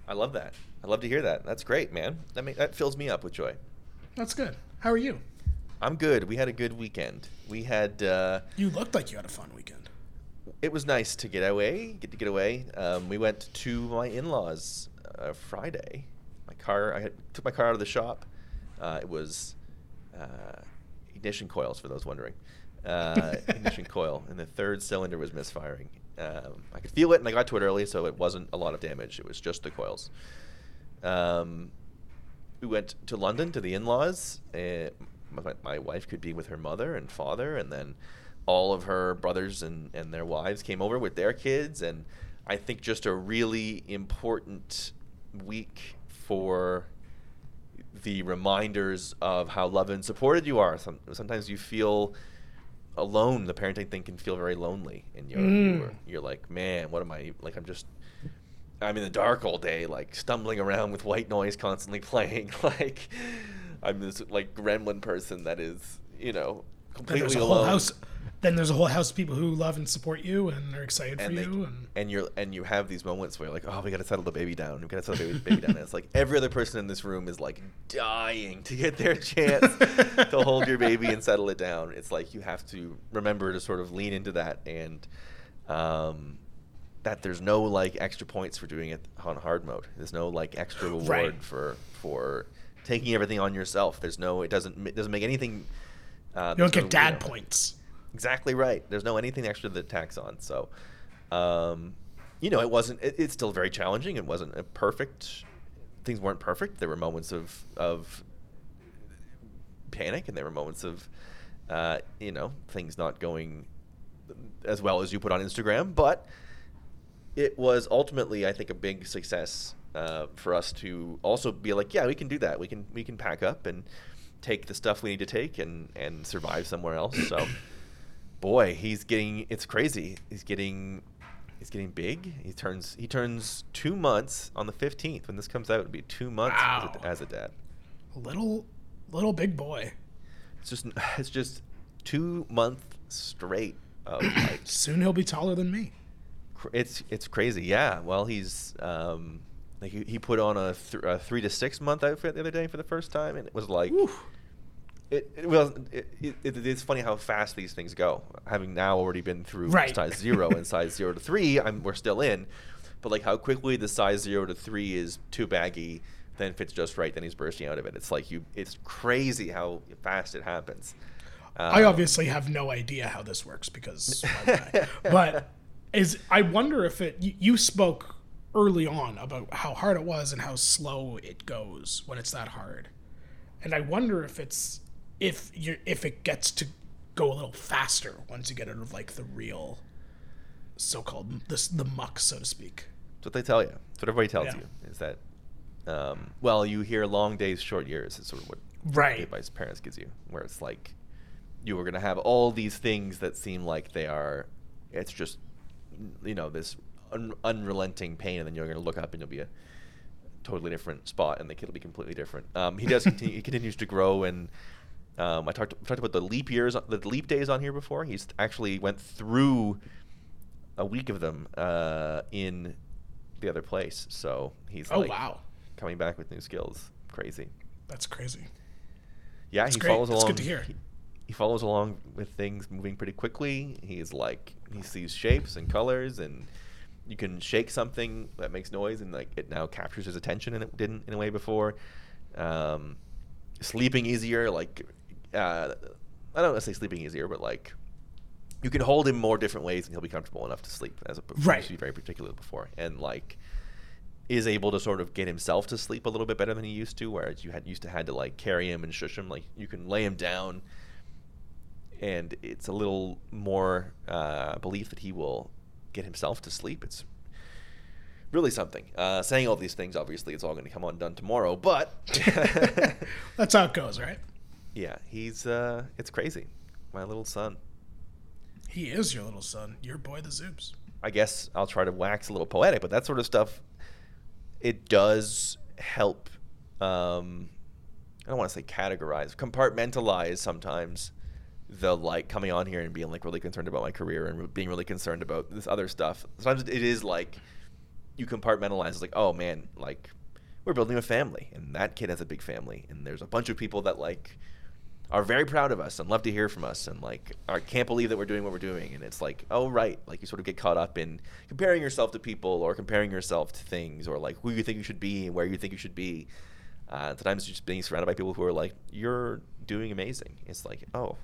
I love that. I love to hear that. That's great, man. That that fills me up with joy.
That's good. How are you?
I'm good. We had a good weekend. We had. Uh,
you looked like you had a fun weekend.
It was nice to get away. Get to get away. Um, we went to my in-laws uh, Friday. My car. I had, took my car out of the shop. Uh, it was uh, ignition coils, for those wondering. Uh, ignition coil, and the third cylinder was misfiring. Um, I could feel it, and I got to it early, so it wasn't a lot of damage. It was just the coils. Um, we went to London to the in-laws. Uh, my, my, wife could be with her mother and father, and then all of her brothers and, and their wives came over with their kids. And I think just a really important week for the reminders of how loved and supported you are. Some, sometimes you feel alone. The parenting thing can feel very lonely, and you're, mm. you're, you're like, man, what am I like? I'm just I'm in the dark all day, like stumbling around with white noise constantly playing. like I'm this like gremlin person that is, you know, completely alone.
Whole House, then there's a whole house of people who love and support you and are excited and for they, you. And,
and you're and you have these moments where you're like, oh, we got to settle the baby down. We got to settle the baby, baby down. And it's like every other person in this room is like dying to get their chance to hold your baby and settle it down. It's like you have to remember to sort of lean into that and. Um, that there's no like extra points for doing it on hard mode. There's no like extra reward right. for for taking everything on yourself. There's no. It doesn't. It doesn't make anything.
Uh, you don't get no, dad you know, points.
Exactly right. There's no anything extra that tax on. So, um, you know, it wasn't. It, it's still very challenging. It wasn't a perfect. Things weren't perfect. There were moments of of panic, and there were moments of, uh, you know, things not going as well as you put on Instagram. But it was ultimately, I think, a big success uh, for us to also be like, yeah, we can do that. We can we can pack up and take the stuff we need to take and and survive somewhere else. So, boy, he's getting it's crazy. He's getting he's getting big. He turns he turns two months on the fifteenth. When this comes out, it'll be two months wow. as, a, as a dad.
Little little big boy.
It's just it's just two months straight of like.
Soon he'll be taller than me.
It's it's crazy. Yeah. Well, he's um like he, he put on a, th- a, three to six month outfit the other day for the first time, and it was like. It, it, well, it, it, it's funny how fast these things go. Having now already been through right. size zero and size zero to three, I'm, we're still in. But like how quickly the size zero to three is too baggy, then fits just right, then he's bursting out of it. It's like you. It's crazy how fast it happens.
Um, I obviously have no idea how this works because, but is I wonder if it. You, you spoke early on about how hard it was and how slow it goes when it's that hard. And I wonder if it's if you if it gets to go a little faster once you get out of like the real so-called this the muck so to speak.
That's what they tell you. That's what everybody tells yeah. you is that um, well, you hear long days, short years is sort of what
right.
advice parents gives you, where it's like you are going to have all these things that seem like they are. It's just you know this un- unrelenting pain, and then you're going to look up and you'll be a totally different spot, and the kid will be completely different. Um, he does. continue, he continues to grow, and um, I talked talked about the leap years, the leap days on here before. He's actually went through a week of them uh, in the other place, so he's
oh
like
wow
coming back with new skills. Crazy.
That's crazy.
Yeah,
That's
he
great.
follows
That's
along.
good to hear.
He, he follows along with things moving pretty quickly. He's like he sees shapes and colors and you can shake something that makes noise and like it now captures his attention and it didn't in a way before. Um, sleeping easier, like uh, I don't want to say sleeping easier, but like you can hold him more different ways and he'll be comfortable enough to sleep as a
right.
to be very particular before and like is able to sort of get himself to sleep a little bit better than he used to whereas you had used to had to like carry him and shush him like you can lay him down and it's a little more uh, belief that he will get himself to sleep. It's really something. Uh, saying all these things, obviously, it's all going to come undone tomorrow, but
that's how it goes, right?
Yeah, he's uh, it's crazy. My little son.
He is your little son, your boy, the Zoobs.
I guess I'll try to wax a little poetic, but that sort of stuff, it does help. Um, I don't want to say categorize, compartmentalize sometimes the like coming on here and being like really concerned about my career and being really concerned about this other stuff. Sometimes it is like you compartmentalize. It's like, oh man, like we're building a family, and that kid has a big family, and there's a bunch of people that like are very proud of us and love to hear from us, and like can't believe that we're doing what we're doing. And it's like, oh right, like you sort of get caught up in comparing yourself to people or comparing yourself to things or like who you think you should be and where you think you should be. Uh, sometimes just being surrounded by people who are like, you're doing amazing. It's like, oh,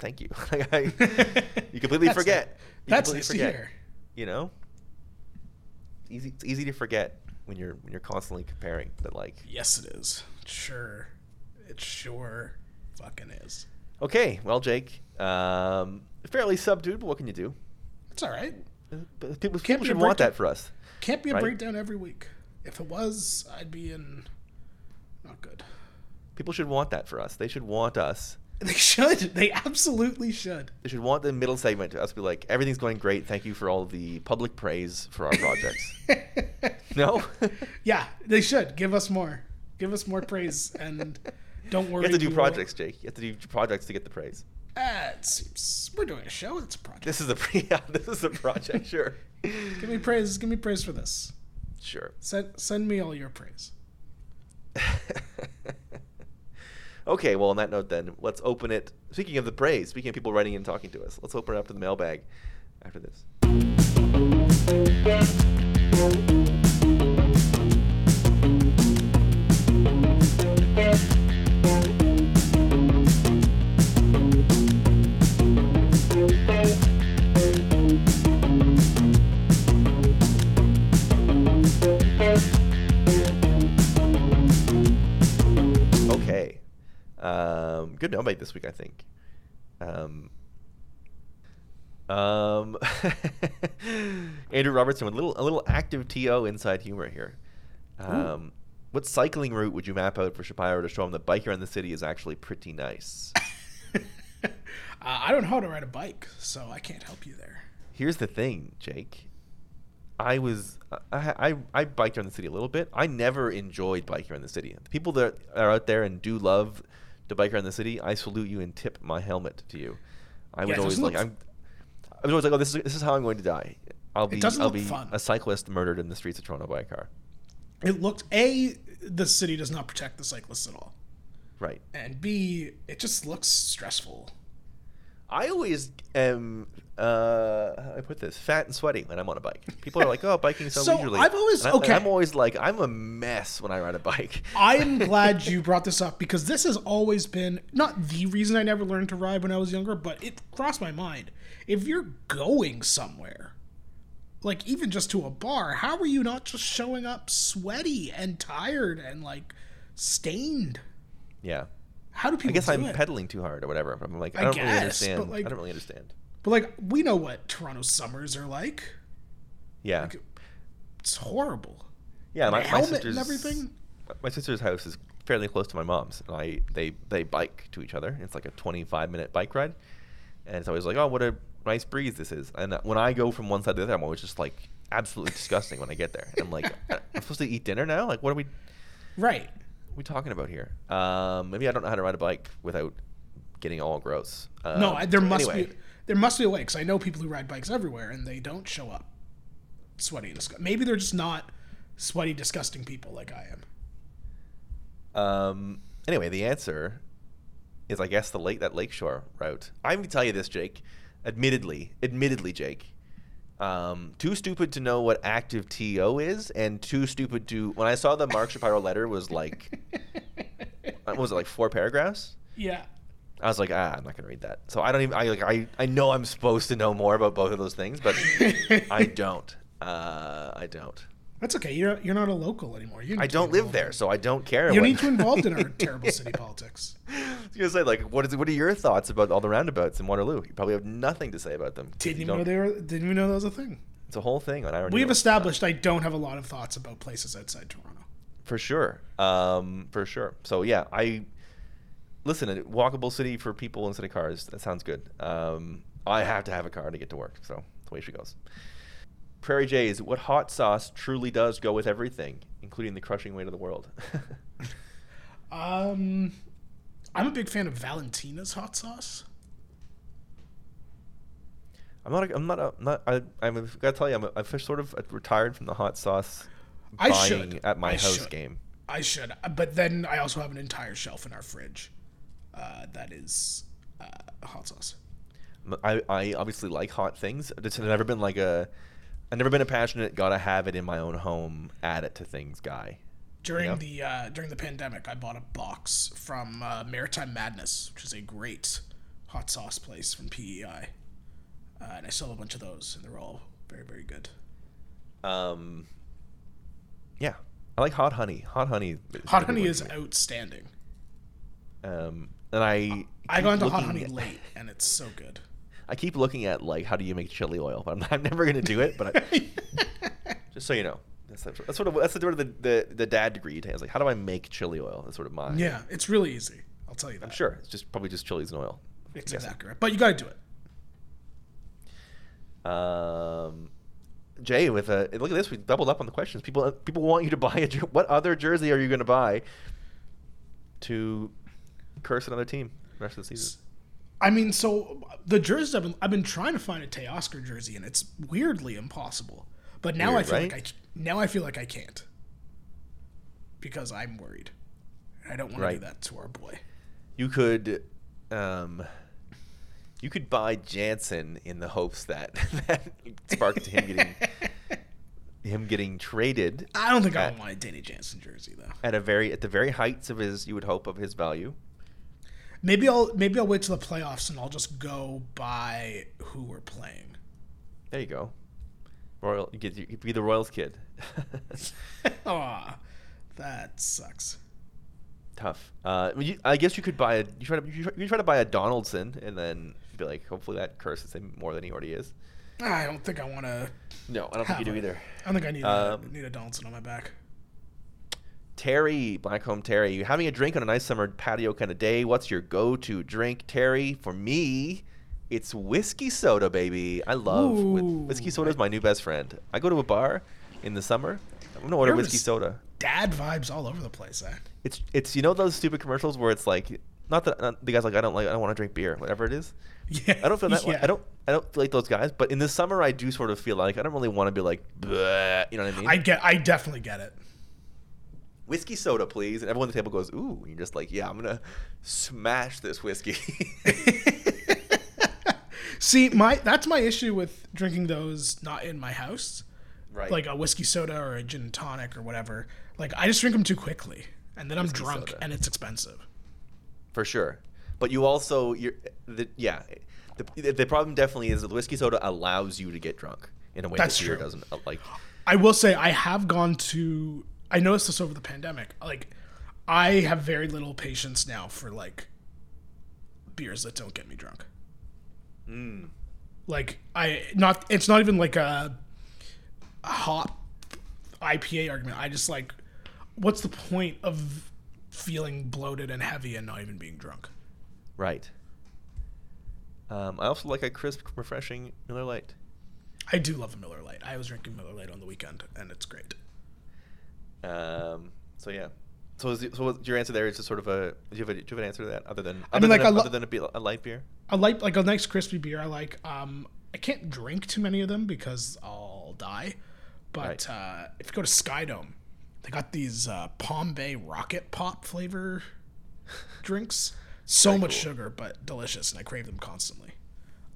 thank you. you completely
that's
forget.
You that's completely forget. Hear.
You know, it's easy. It's easy to forget when you're when you're constantly comparing. That like.
Yes, it is. Sure, it sure fucking is.
Okay, well, Jake, um, fairly subdued, but what can you do?
It's all right.
Uh, people, people should want that for us.
Can't be a right? breakdown every week. If it was, I'd be in. Not good.
People should want that for us. They should want us
They should. They absolutely should.
They should want the middle segment to us be like, everything's going great. Thank you for all the public praise for our projects. no?
yeah, they should. Give us more. Give us more praise and don't worry.
You have to do projects, will. Jake. You have to do projects to get the praise.
Uh, we're doing a show. It's a project.
This is a yeah, this is a project. Sure.
give me praise. Give me praise for this.
Sure.
Send send me all your praise.
Okay, well, on that note, then let's open it. Speaking of the praise, speaking of people writing and talking to us, let's open it up to the mailbag after this. Good mailbag this week, I think. Um, um, Andrew Robertson with a little a little active TO inside humor here. Um, what cycling route would you map out for Shapiro to show him that biker in the city is actually pretty nice?
uh, I don't know how to ride a bike, so I can't help you there.
Here's the thing, Jake. I was I, I I biked around the city a little bit. I never enjoyed biking around the city. The people that are out there and do love to bike around the city, I salute you and tip my helmet to you. I was yeah, always like I'm. I was always like, oh, this is this is how I'm going to die. I'll be I'll be fun. a cyclist murdered in the streets of Toronto by a car.
It looked a the city does not protect the cyclists at all.
Right.
And B, it just looks stressful.
I always am. Uh, how do I put this? Fat and sweaty when I'm on a bike. People are like, "Oh, biking is so, so leisurely."
I've always and okay.
I'm always like, I'm a mess when I ride a bike.
I am glad you brought this up because this has always been not the reason I never learned to ride when I was younger, but it crossed my mind. If you're going somewhere, like even just to a bar, how are you not just showing up sweaty and tired and like stained?
Yeah.
How do people?
I guess I'm
it?
pedaling too hard or whatever. I'm like, I, I don't guess, really understand. Like, I don't really understand.
But like, we know what Toronto summers are like.
Yeah.
Like, it's horrible.
Yeah, my, my sister's everything. My sister's house is fairly close to my mom's, and I they they bike to each other. It's like a 25 minute bike ride, and it's always like, oh, what a nice breeze this is. And when I go from one side to the other, I'm always just like absolutely disgusting when I get there. And I'm like, I'm supposed to eat dinner now? Like, what are we?
Right
we talking about here? Um, maybe I don't know how to ride a bike without getting all gross. Um,
no, there must anyway. be there must be a way because I know people who ride bikes everywhere and they don't show up sweaty and disgusting. Maybe they're just not sweaty, disgusting people like I
am. Um. Anyway, the answer is, I guess, the lake that lakeshore route. I'm gonna tell you this, Jake. Admittedly, admittedly, Jake, um, too stupid to know what active TO is, and too stupid to. When I saw the Mark Shapiro letter was like, what was it like four paragraphs?
Yeah.
I was like, ah, I'm not gonna read that. So I don't even. I like. I I know I'm supposed to know more about both of those things, but I don't. Uh, I don't.
That's okay. You're you're not a local anymore. You
I don't live there, so I don't care.
You what... need to involved in our terrible city politics.
I was gonna say, like, what is what are your thoughts about all the roundabouts in Waterloo? You probably have nothing to say about them.
Didn't even know they were. Didn't even know that was a thing.
It's a whole thing on Iron.
We've established I don't have a lot of thoughts about places outside Toronto.
For sure, um, for sure. So yeah, I listen. A walkable city for people instead of cars. That sounds good. Um, I have to have a car to get to work, so the way she goes. Prairie Jays, what hot sauce truly does go with everything, including the crushing weight of the world?
um, I'm a big fan of Valentina's hot sauce.
I'm not. A, I'm not. A, not. I. I'm. gotta tell you, I'm. A, I've sort of retired from the hot sauce.
I should
at my
I
house
should.
game.
I should, but then I also have an entire shelf in our fridge uh, that is uh, hot sauce.
I, I obviously like hot things. It's never been like a I've never been a passionate gotta have it in my own home, add it to things guy.
During you know? the uh, during the pandemic, I bought a box from uh, Maritime Madness, which is a great hot sauce place from PEI, uh, and I still have a bunch of those, and they're all very very good.
Um, yeah, I like hot honey. Hot honey.
Hot honey is outstanding.
Um, and I
I got into hot honey at... late, and it's so good.
I keep looking at like how do you make chili oil, but I'm, I'm never gonna do it. But I, just so you know, that's, that's sort of that's the sort of the, the, the dad degree has. Like, how do I make chili oil? That's sort of mine.
Yeah, it's really easy. I'll tell you that.
I'm sure it's just probably just chilies and oil.
It's exactly right, but you got to do
it. Um, Jay, with a look at this, we doubled up on the questions. People people want you to buy a. What other jersey are you going to buy to curse another team the rest of the season?
I mean, so the jerseys I've been I've been trying to find a Teoscar jersey, and it's weirdly impossible. But now Weird, I feel right? like I now I feel like I can't because I'm worried. I don't want right. to do that to our boy.
You could, um, you could buy Jansen in the hopes that that sparked him getting him getting traded.
I don't think at, I want a Danny Jansen jersey though.
At a very at the very heights of his, you would hope of his value.
Maybe I'll maybe I'll wait till the playoffs and I'll just go by who we're playing.
There you go. Royal, you get you be the Royals kid.
Aw, that sucks.
tough. Uh, you, I guess you could buy a you try to you try, you try to buy a Donaldson and then be like, hopefully that curses him more than he already is.
I don't think I want to.
No, I don't think you do
a-
either.
I don't think I need
Um,
a, need a Donaldson on my back.
Terry, Blackcomb Terry, you having a drink on a nice summer patio kind of day? What's your go-to drink, Terry? For me, it's whiskey soda, baby. I love
Ooh.
whiskey soda. Is my new best friend. I go to a bar in the summer. I'm gonna order
You're
whiskey soda.
Dad vibes all over the place. Eh?
It's it's you know those stupid commercials where it's like not that not, the guys like I don't like I don't want to drink beer, whatever it is.
Yeah,
I don't feel that. way.
yeah.
I don't. I don't feel like those guys. But in the summer, I do sort of feel like I don't really want to be like, you know what I mean?
I get. I definitely get it.
Whiskey soda, please. And everyone at the table goes, ooh. And you're just like, yeah, I'm gonna smash this whiskey.
See, my that's my issue with drinking those not in my house,
right.
like a whiskey soda or a gin and tonic or whatever. Like I just drink them too quickly, and then I'm
Whiskey
drunk,
soda.
and it's expensive.
for sure. But you also, you're, the, yeah. The, the problem definitely is that the whiskey soda allows you to get drunk in a way
That's
that beer
true.
doesn't. uh, Like,
I will say I have gone to. I noticed this over the pandemic. Like, I have very little patience now for like beers that don't get me drunk.
mm,
Like I not. It's not even like a, a hot IPA argument. I just like, what's the point of feeling bloated and heavy and not even being drunk?
right. Um, I also like a crisp, refreshing Miller Lite.
I do love a Miller Lite. I was drinking Miller Lite on the weekend, and it's great.
Um, so yeah. So, is, so your answer there is just sort of a. Do you have, a, do you have an answer to that other than
I
other
mean, like,
than, a, other than a, be- a light beer?
I like like a nice crispy beer. I like. Um, I can't drink too many of them because I'll die. But
Right.
uh, if you go to Skydome, they got these uh, Palm Bay Rocket Pop flavor drinks. So
Very
much
cool.
sugar, but delicious, and I crave them constantly.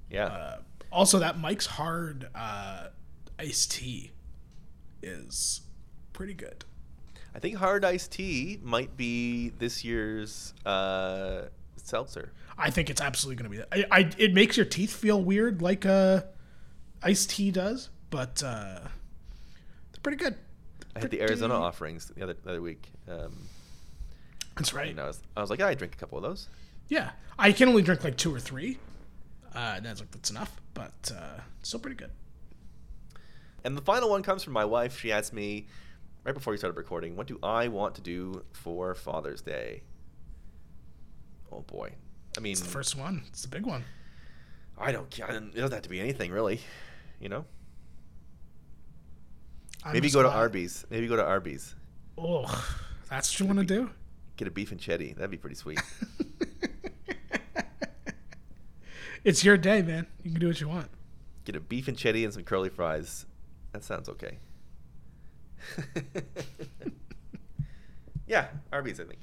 Yeah.
Uh, also, that Mike's Hard uh, iced tea is pretty good.
I think hard iced tea might be this year's uh, seltzer.
I think it's absolutely going to be that. I, I, it makes your teeth feel weird like uh, iced tea does, but uh, they're pretty good.
I had the Arizona offerings the other the other week. Um,
That's right.
I was I was like, yeah, I drink a couple of those.
Yeah, I can only drink like two or three. Uh, and that's like that's enough, but uh, still pretty good.
And the final one comes from my wife. She asked me right before you started recording, what do I want to do for Father's Day? Oh boy. I mean,
It's the first one. It's the big one.
I don't. ca- I don't- It doesn't have to be anything really. You know,
I'm
maybe go to Arby's. Maybe go to Arby's.
Oh, that's what you want to do.
Get a beef and chetty. That'd be pretty sweet.
it's your day, man. You can do what you want.
Get a beef and chetty and some curly fries. That sounds okay. yeah, Arby's, I think.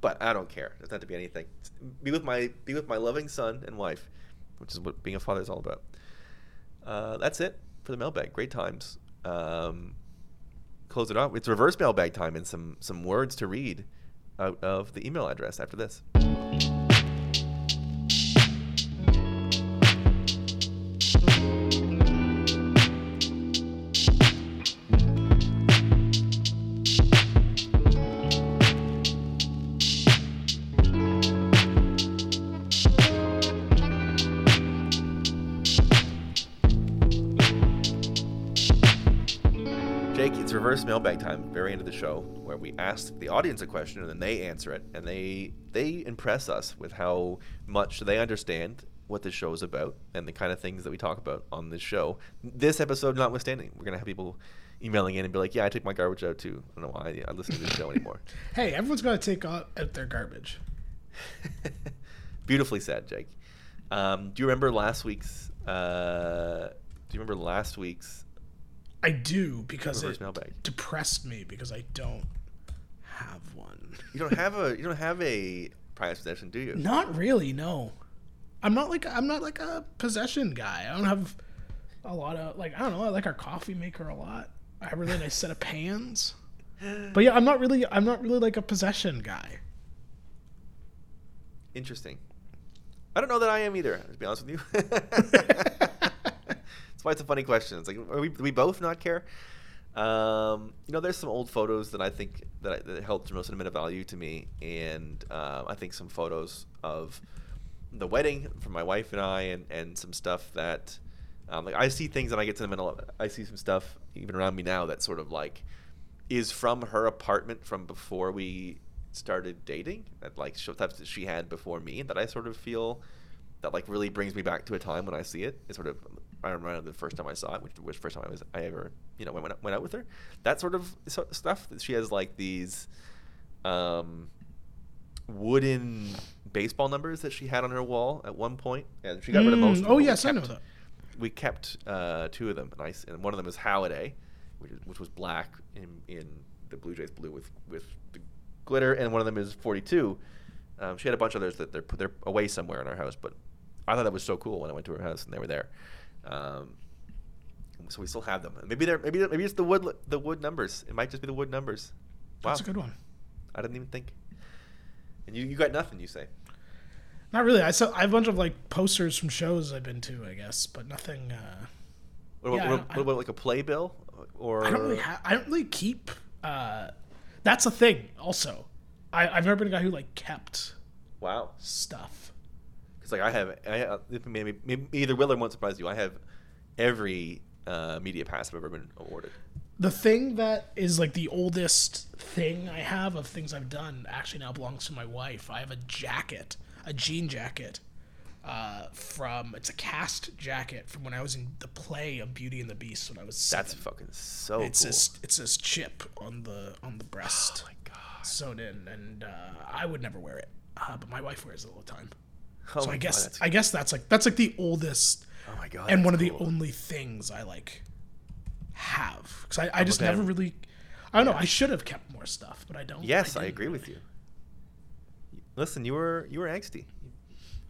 But I don't care. It doesn't have to be anything. Be with my be with my loving son and wife, which is what being a father is all about. Uh, that's it for the mailbag. Great times. Um, close it off. It's reverse mailbag time and some some words to read out of the email address after this. Very end of the show, where we ask the audience a question and then they answer it, and they they impress us with how much they understand what this show is about and the kind of things that we talk about on this show. This episode notwithstanding, we're gonna have people emailing in and be like, "Yeah, I take my garbage out too. I don't know why I listen to this show anymore."
Hey, everyone's got to take out, out their garbage.
Beautifully said, Jake. Um, do you remember last week's? Uh, do you remember last week's
I do because
reverse
it
mailbag?
depressed me because I don't have one.
You don't have a you don't have a prized possession, do you?
Not really, no. I'm not like I'm not like a possession guy. I don't have a lot of like I don't know. I like our coffee maker a lot. I have a really nice set of pans. But yeah, I'm not really I'm not really like a possession guy.
Interesting. I don't know that I am either. To be honest with you, why it's a funny question. It's like we, we both not care. Um, you know, there's some old photos that I think that, I, that held some sentimental value to me, and um, I think some photos of the wedding from my wife and I, and, and some stuff that, um, like I see things and I get to the sentimental. I see some stuff even around me now that sort of like is from her apartment from before we started dating, that like stuff that she had before me, that I sort of feel that like really brings me back to a time when I see it. It's sort of I remember the first time I saw it, which was the first time I was I ever you know went went out with her. That sort of stuff. She has like these um, wooden baseball numbers that she had on her wall at one point. and she got mm, rid of most. of
them. Oh yes, kept, I know that.
We kept uh, two of them, and, I, and one of them is Halladay, which, is, which was black in, in the Blue Jays blue with with the glitter, and one of them is 42. Um, she had a bunch of others that they're they're away somewhere in our house, but I thought that was so cool when I went to her house and they were there. Um, so we still have them. Maybe they're maybe maybe it's the wood the wood numbers. It might just be the wood numbers.
Wow. That's a good one.
I didn't even think. And you, you got nothing, you say?
Not really. I saw I have a bunch of like posters from shows I've been to, I guess, but nothing. Uh,
what about, yeah, what, what about like a playbill? Or
I don't really. Ha- I don't really keep. Uh, that's a thing. Also, I, I've never been a guy who like kept.
Wow.
Stuff.
Because like I have, I maybe, maybe either will or won't surprise you. I have every uh, media pass I've ever been awarded.
The thing that is like the oldest thing I have of things I've done actually now belongs to my wife. I have a jacket, a jean jacket, uh, from it's a cast jacket from when I was in the play of Beauty and the Beast when I was.
Seven. That's fucking so
it's
cool.
This, it's this chip on the on the breast. Oh my god. Sewn in, and uh, I would never wear it, uh, but my wife wears it all the time. Oh so I guess god, I guess that's like that's like the oldest
Oh my god!
And one of the only things I like have because I, I just never really. I don't yeah. know. I should have kept more stuff, but I don't.
Yes, I, I agree with you. Listen, you were you were angsty.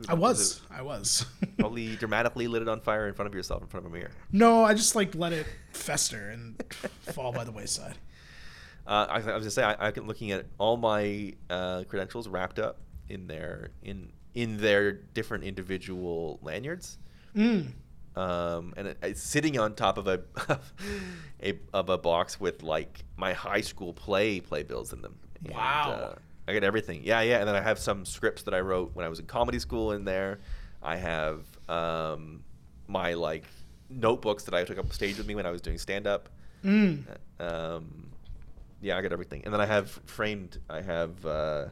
I was. I was.
probably dramatically lit it on fire in front of yourself in front of a mirror.
No, I just like let it fester and fall by the wayside.
Uh, I, I, was gonna say I, I'm looking at all my uh, credentials wrapped up in their in in their different individual lanyards.
Mm.
Um, and it, it's sitting on top of a, a of a box with like my high school play playbills in them.
And, wow.
Uh, I get everything. Yeah, yeah. And then I have some scripts that I wrote when I was in comedy school in there. I have um, my like notebooks that I took up stage with me when I was doing stand up.
Mm.
Um, yeah, I got everything. And then I have framed. I have uh,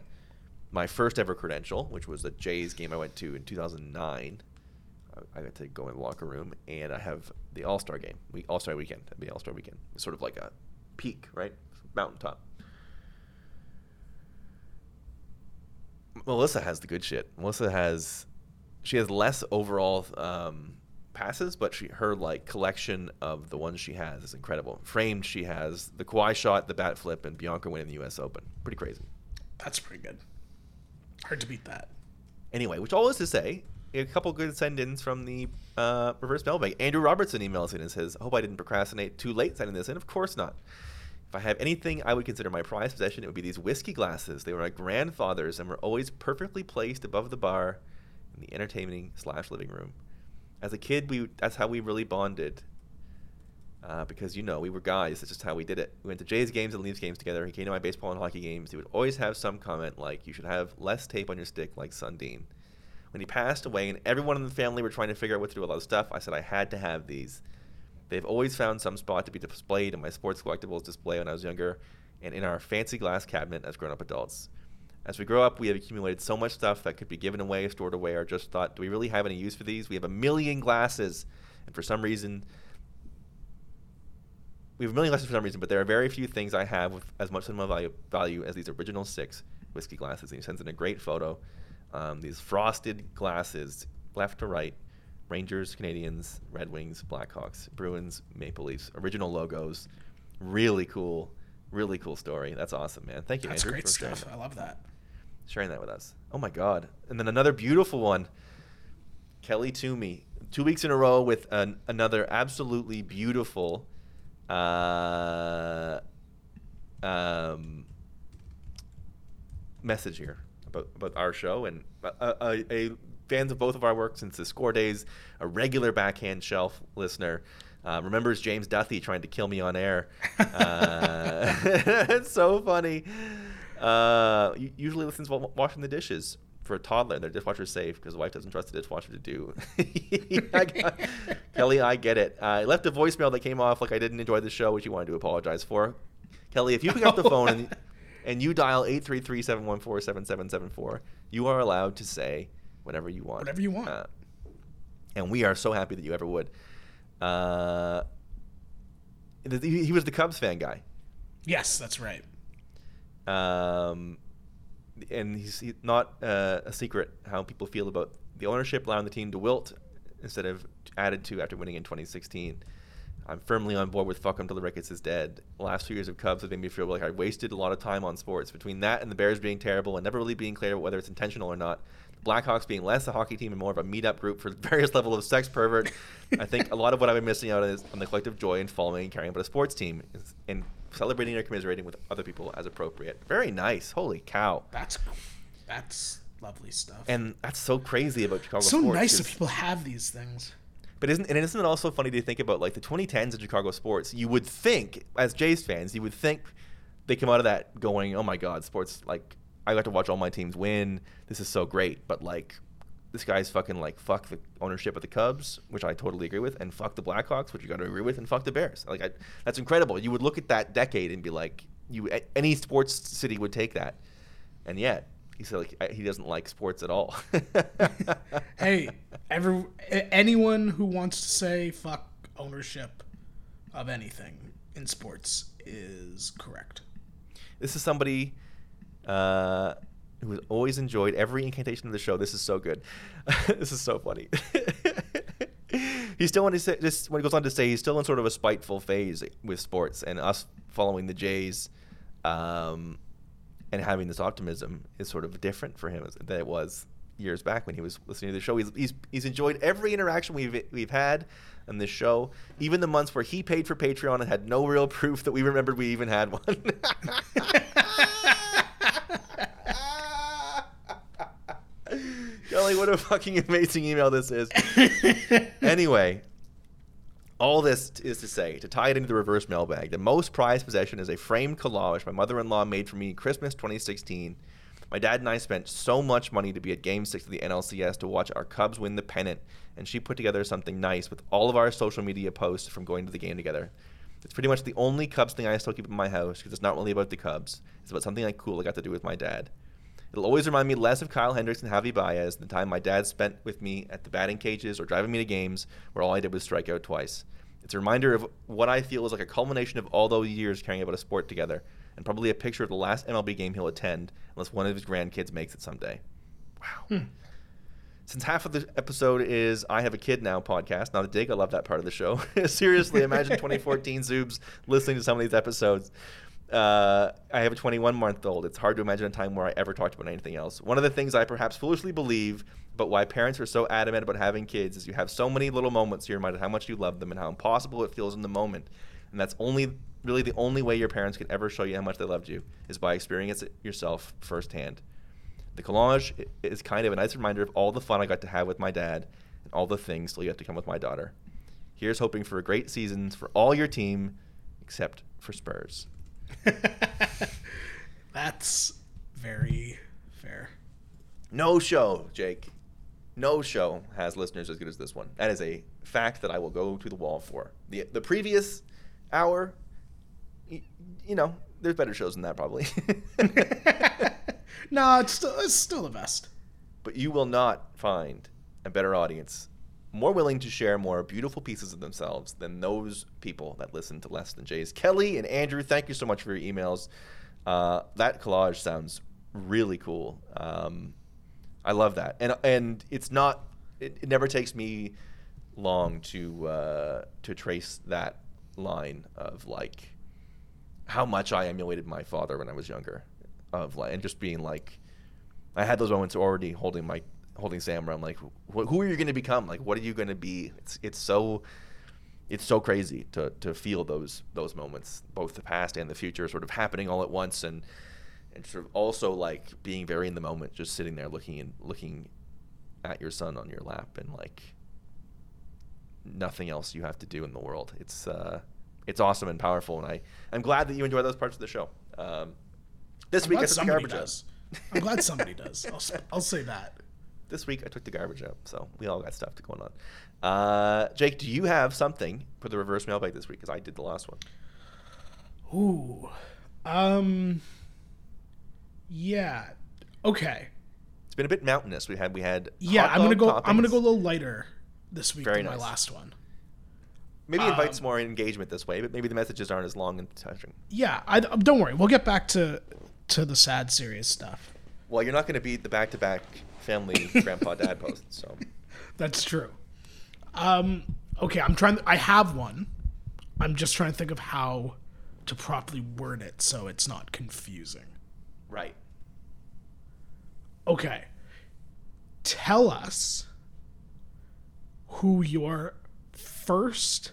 my first ever credential, which was a Jays game I went to in 2009. I got to go in the locker room, and I have the All Star game, we All Star weekend, the All Star weekend. It's sort of like a peak, right, mountaintop. Melissa has the good shit. Melissa has, she has less overall um, passes, but she her like collection of the ones she has is incredible. Framed, she has the Kawhi shot, the bat flip, and Bianca winning the U.S. Open. Pretty crazy.
That's pretty good. Hard to beat that.
Anyway, which all is to say, a couple good send-ins from the uh, reverse mailbag. Andrew Robertson emails in and says, "I hope I didn't procrastinate too late sending this in. Of course not. If I have anything I would consider my prized possession, it would be these whiskey glasses. They were my grandfather's and were always perfectly placed above the bar in the entertaining slash living room. As a kid, we that's how we really bonded. Uh, because you know we were guys. That's just how we did it. We went to Jay's games and Leafs games together. He came to my baseball and hockey games. He would always have some comment like, "You should have less tape on your stick, like Sundin." When he passed away, and everyone in the family were trying to figure out what to do with all this stuff, I said I had to have these. They've always found some spot to be displayed in my sports collectibles display when I was younger, and in our fancy glass cabinet as grown-up adults. As we grow up, we have accumulated so much stuff that could be given away, stored away, or just thought, do we really have any use for these? We have a million glasses, and for some reason, we have a million glasses for some reason, but there are very few things I have with as much sentimental value, value as these original six whiskey glasses. And he sends in a great photo um, these frosted glasses, left to right. Rangers, Canadiens, Red Wings, Blackhawks, Bruins, Maple Leafs, original logos. Really cool, really cool story. That's awesome, man. Thank you,
That's
Andrew,
great stuff. I love that.
Sharing that with us. Oh my god! And then another beautiful one. Kelly Toomey, two weeks in a row with an, another absolutely beautiful uh, um, message here about, about our show and a, a, a fans of both of our work since the score days, a regular backhand shelf listener. Uh, remembers James Duthie trying to kill me on air. Uh, it's so funny. Uh, usually listens while washing the dishes for a toddler. Their dishwasher is safe because the wife doesn't trust the dishwasher to do. I got, Kelly, I get it. Uh, I left a voicemail that came off like I didn't enjoy the show, which you wanted to apologize for. Kelly, if you pick up the phone and, and you dial 833-714-7774, you are allowed to say whatever you want.
Whatever you want. Uh,
and we are so happy that you ever would. Uh, he was the Cubs fan guy.
Yes, that's right.
Um, and he's not uh, a secret how people feel about the ownership allowing the team to wilt instead of added to after winning in 2016. I'm firmly on board with fuck him till the Ricketts is dead. The last few years of Cubs have made me feel like I wasted a lot of time on sports. Between that and the Bears being terrible and never really being clear about whether it's intentional or not, the Blackhawks being less a hockey team and more of a meetup group for various level of sex pervert. I think a lot of what I've been missing out on is on the collective joy in following and caring about a sports team and celebrating or commiserating with other people as appropriate. Very nice. Holy cow.
That's that's lovely stuff.
And that's so crazy about Chicago sports.
so
sports.
nice that people have these things.
But isn't and isn't it also funny to think about like the 2010s in Chicago sports? You would think, as Jays fans, you would think they come out of that going, "Oh my God, sports like I got to watch all my teams win. This is so great. But like, this guy's fucking like fuck the ownership of the Cubs, which I totally agree with, and fuck the Blackhawks, which you got to agree with, and fuck the Bears. Like, I, that's incredible. You would look at that decade and be like, you any sports city would take that, and yet he said like he doesn't like sports at all.
hey, every anyone who wants to say fuck ownership of anything in sports is correct.
This is somebody uh, who has always enjoyed every incantation of the show. This is so good. this is so funny. he's still he say, just when he goes on to say he's still in sort of a spiteful phase with sports and us following the Jays, um, and having this optimism is sort of different for him than it was years back when he was listening to the show. He's, he's, he's enjoyed every interaction we've we've had on this show, even the months where he paid for Patreon and had no real proof that we remembered we even had one. Kelly, what a fucking amazing email this is. anyway, all this is to say, to tie it into the reverse mailbag, the most prized possession is a framed collage my mother in law made for me Christmas 2016. My dad and I spent so much money to be at Game 6 of the NLCS to watch our Cubs win the pennant, and she put together something nice with all of our social media posts from going to the game together. It's pretty much the only Cubs thing I still keep in my house because it's not really about the Cubs. It's about something like cool I got to do with my dad. It'll always remind me less of Kyle Hendricks and Javi Baez than the time my dad spent with me at the batting cages or driving me to games where all I did was strike out twice. It's a reminder of what I feel is like a culmination of all those years caring about a sport together, and probably a picture of the last MLB game he'll attend, unless one of his grandkids makes it someday. Wow. Hmm. Since half of the episode is I Have a Kid Now podcast, not a dig, I love that part of the show. Seriously, imagine 2014 Zoobs listening to some of these episodes. Uh, I have a 21 month old. It's hard to imagine a time where I ever talked about anything else. One of the things I perhaps foolishly believe, but why parents are so adamant about having kids, is you have so many little moments you're reminded how much you love them and how impossible it feels in the moment. And that's only really the only way your parents can ever show you how much they loved you is by experiencing it yourself firsthand. The collage is kind of a nice reminder of all the fun I got to have with my dad and all the things still yet to come with my daughter. Here's hoping for a great season for all your team, except for Spurs.
That's very fair.
No show, Jake. No show has listeners as good as this one. That is a fact that I will go to the wall for. The the previous hour, you, you know, there's better shows than that probably.
no, it's still it's still the best.
But you will not find a better audience more willing to share more beautiful pieces of themselves than those people that listen to Less Than Jays. Kelly and Andrew, thank you so much for your emails. Uh, that collage sounds really cool. Um, I love that, and and it's not. It, it never takes me long to uh, to trace that line of like how much I emulated my father when I was younger, of like and just being like, I had those moments already holding my holding Sam around like who are you going to become like what are you going to be it's it's so it's so crazy to to feel those those moments both the past and the future sort of happening all at once and and sort of also like being very in the moment just sitting there looking and looking at your son on your lap and like nothing else you have to do in the world. It's uh, it's awesome and powerful, and I I'm glad that you enjoy those parts of the show. Um, this
I'm
week I
glad
took the garbage
does. I'm glad somebody does. I'll, I'll say that.
This week I took the garbage out, so we all got stuff to going on. Uh, Jake, do you have something for the reverse mailbag this week? Because I did the last one.
Ooh. Um. Yeah. Okay.
It's been a bit mountainous. We had we had
Yeah, I'm gonna go. I'm gonna go a little lighter this week
Very
than my last one.
Maybe invite
um,
some more engagement this way, but maybe the messages aren't as long and touching.
Yeah. I don't worry. We'll get back to to the sad, serious stuff.
Well, you're not going to beat the back-to-back family grandpa dad posts, so
That's true. Um. Okay. I'm trying. I have one. I'm just trying to think of how to properly word it so it's not confusing.
right.
Okay. Tell us who your first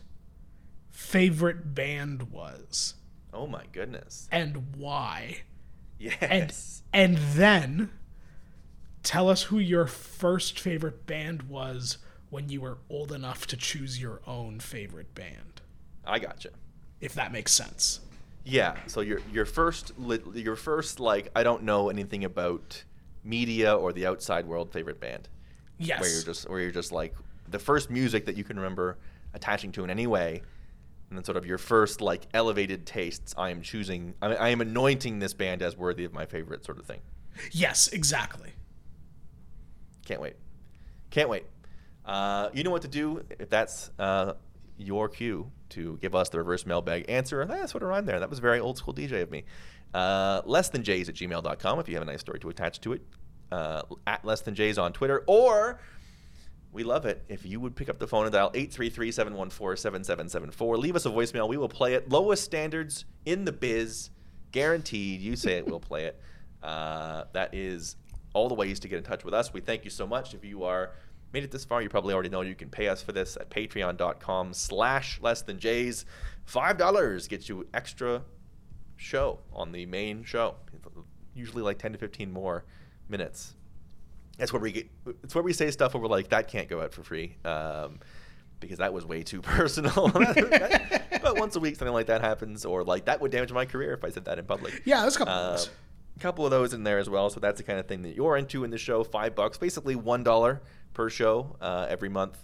favorite band was
Oh my goodness.
and why. And and then tell us who your first favorite band was when you were old enough to choose your own favorite band.
I gotcha.
If that makes sense.
Yeah. So your your first your first like I don't know anything about media or the outside world favorite band.
Yes.
Where you're just where you're just like the first music that you can remember attaching to in any way. And then sort of your first like elevated tastes. I am choosing. I, I am anointing this band as worthy of my favorite sort of thing.
yes, exactly.
Can't wait. Can't wait. Uh, you know what to do if that's uh, your cue to give us the reverse mailbag answer. That's what I there. That was very old school DJ of me. Uh, less than Jays at gmail.com if you have a nice story to attach to it. Uh, at less than Jays on Twitter. Or we love it if you would pick up the phone and dial 833 714 7774. Leave us a voicemail. We will play it. Lowest standards in the biz. Guaranteed. You say it, we'll play it. Uh, that is all the ways to get in touch with us. We thank you so much. If you are made it this far, you probably already know you can pay us for this at patreon.com slash less than Jays. $5 gets you extra show on the main show. Usually like 10 to 15 more minutes that's where we get it's where we say stuff where we're like that can't go out for free um, because that was way too personal but once a week something like that happens or like that would damage my career if i said that in public
Yeah, there's a couple of those.
Couple of those in there as well so that's the kind of thing that you're into in the show. Five bucks basically one dollar per show uh, every month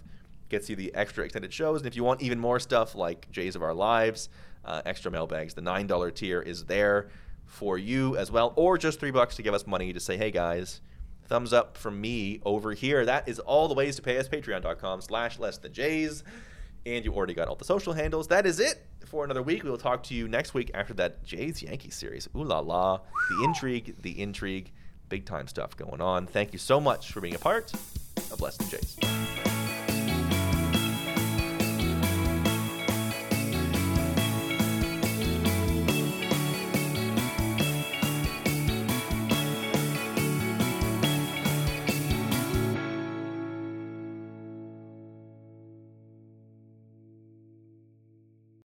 gets you the extra extended shows. And if you want even more stuff like jays of our lives uh, extra mailbags the nine dollar tier is there for you as well. Or just three bucks to give us money to say hey guys thumbs up from me over here. That is all the ways to pay us patreon.com slash less than jays and you already got all the social handles. That is it for another week. We will talk to you next week after that jays yankees series. Ooh la la. The intrigue the intrigue. Big time stuff going on. Thank you so much for being a part. Of less than jays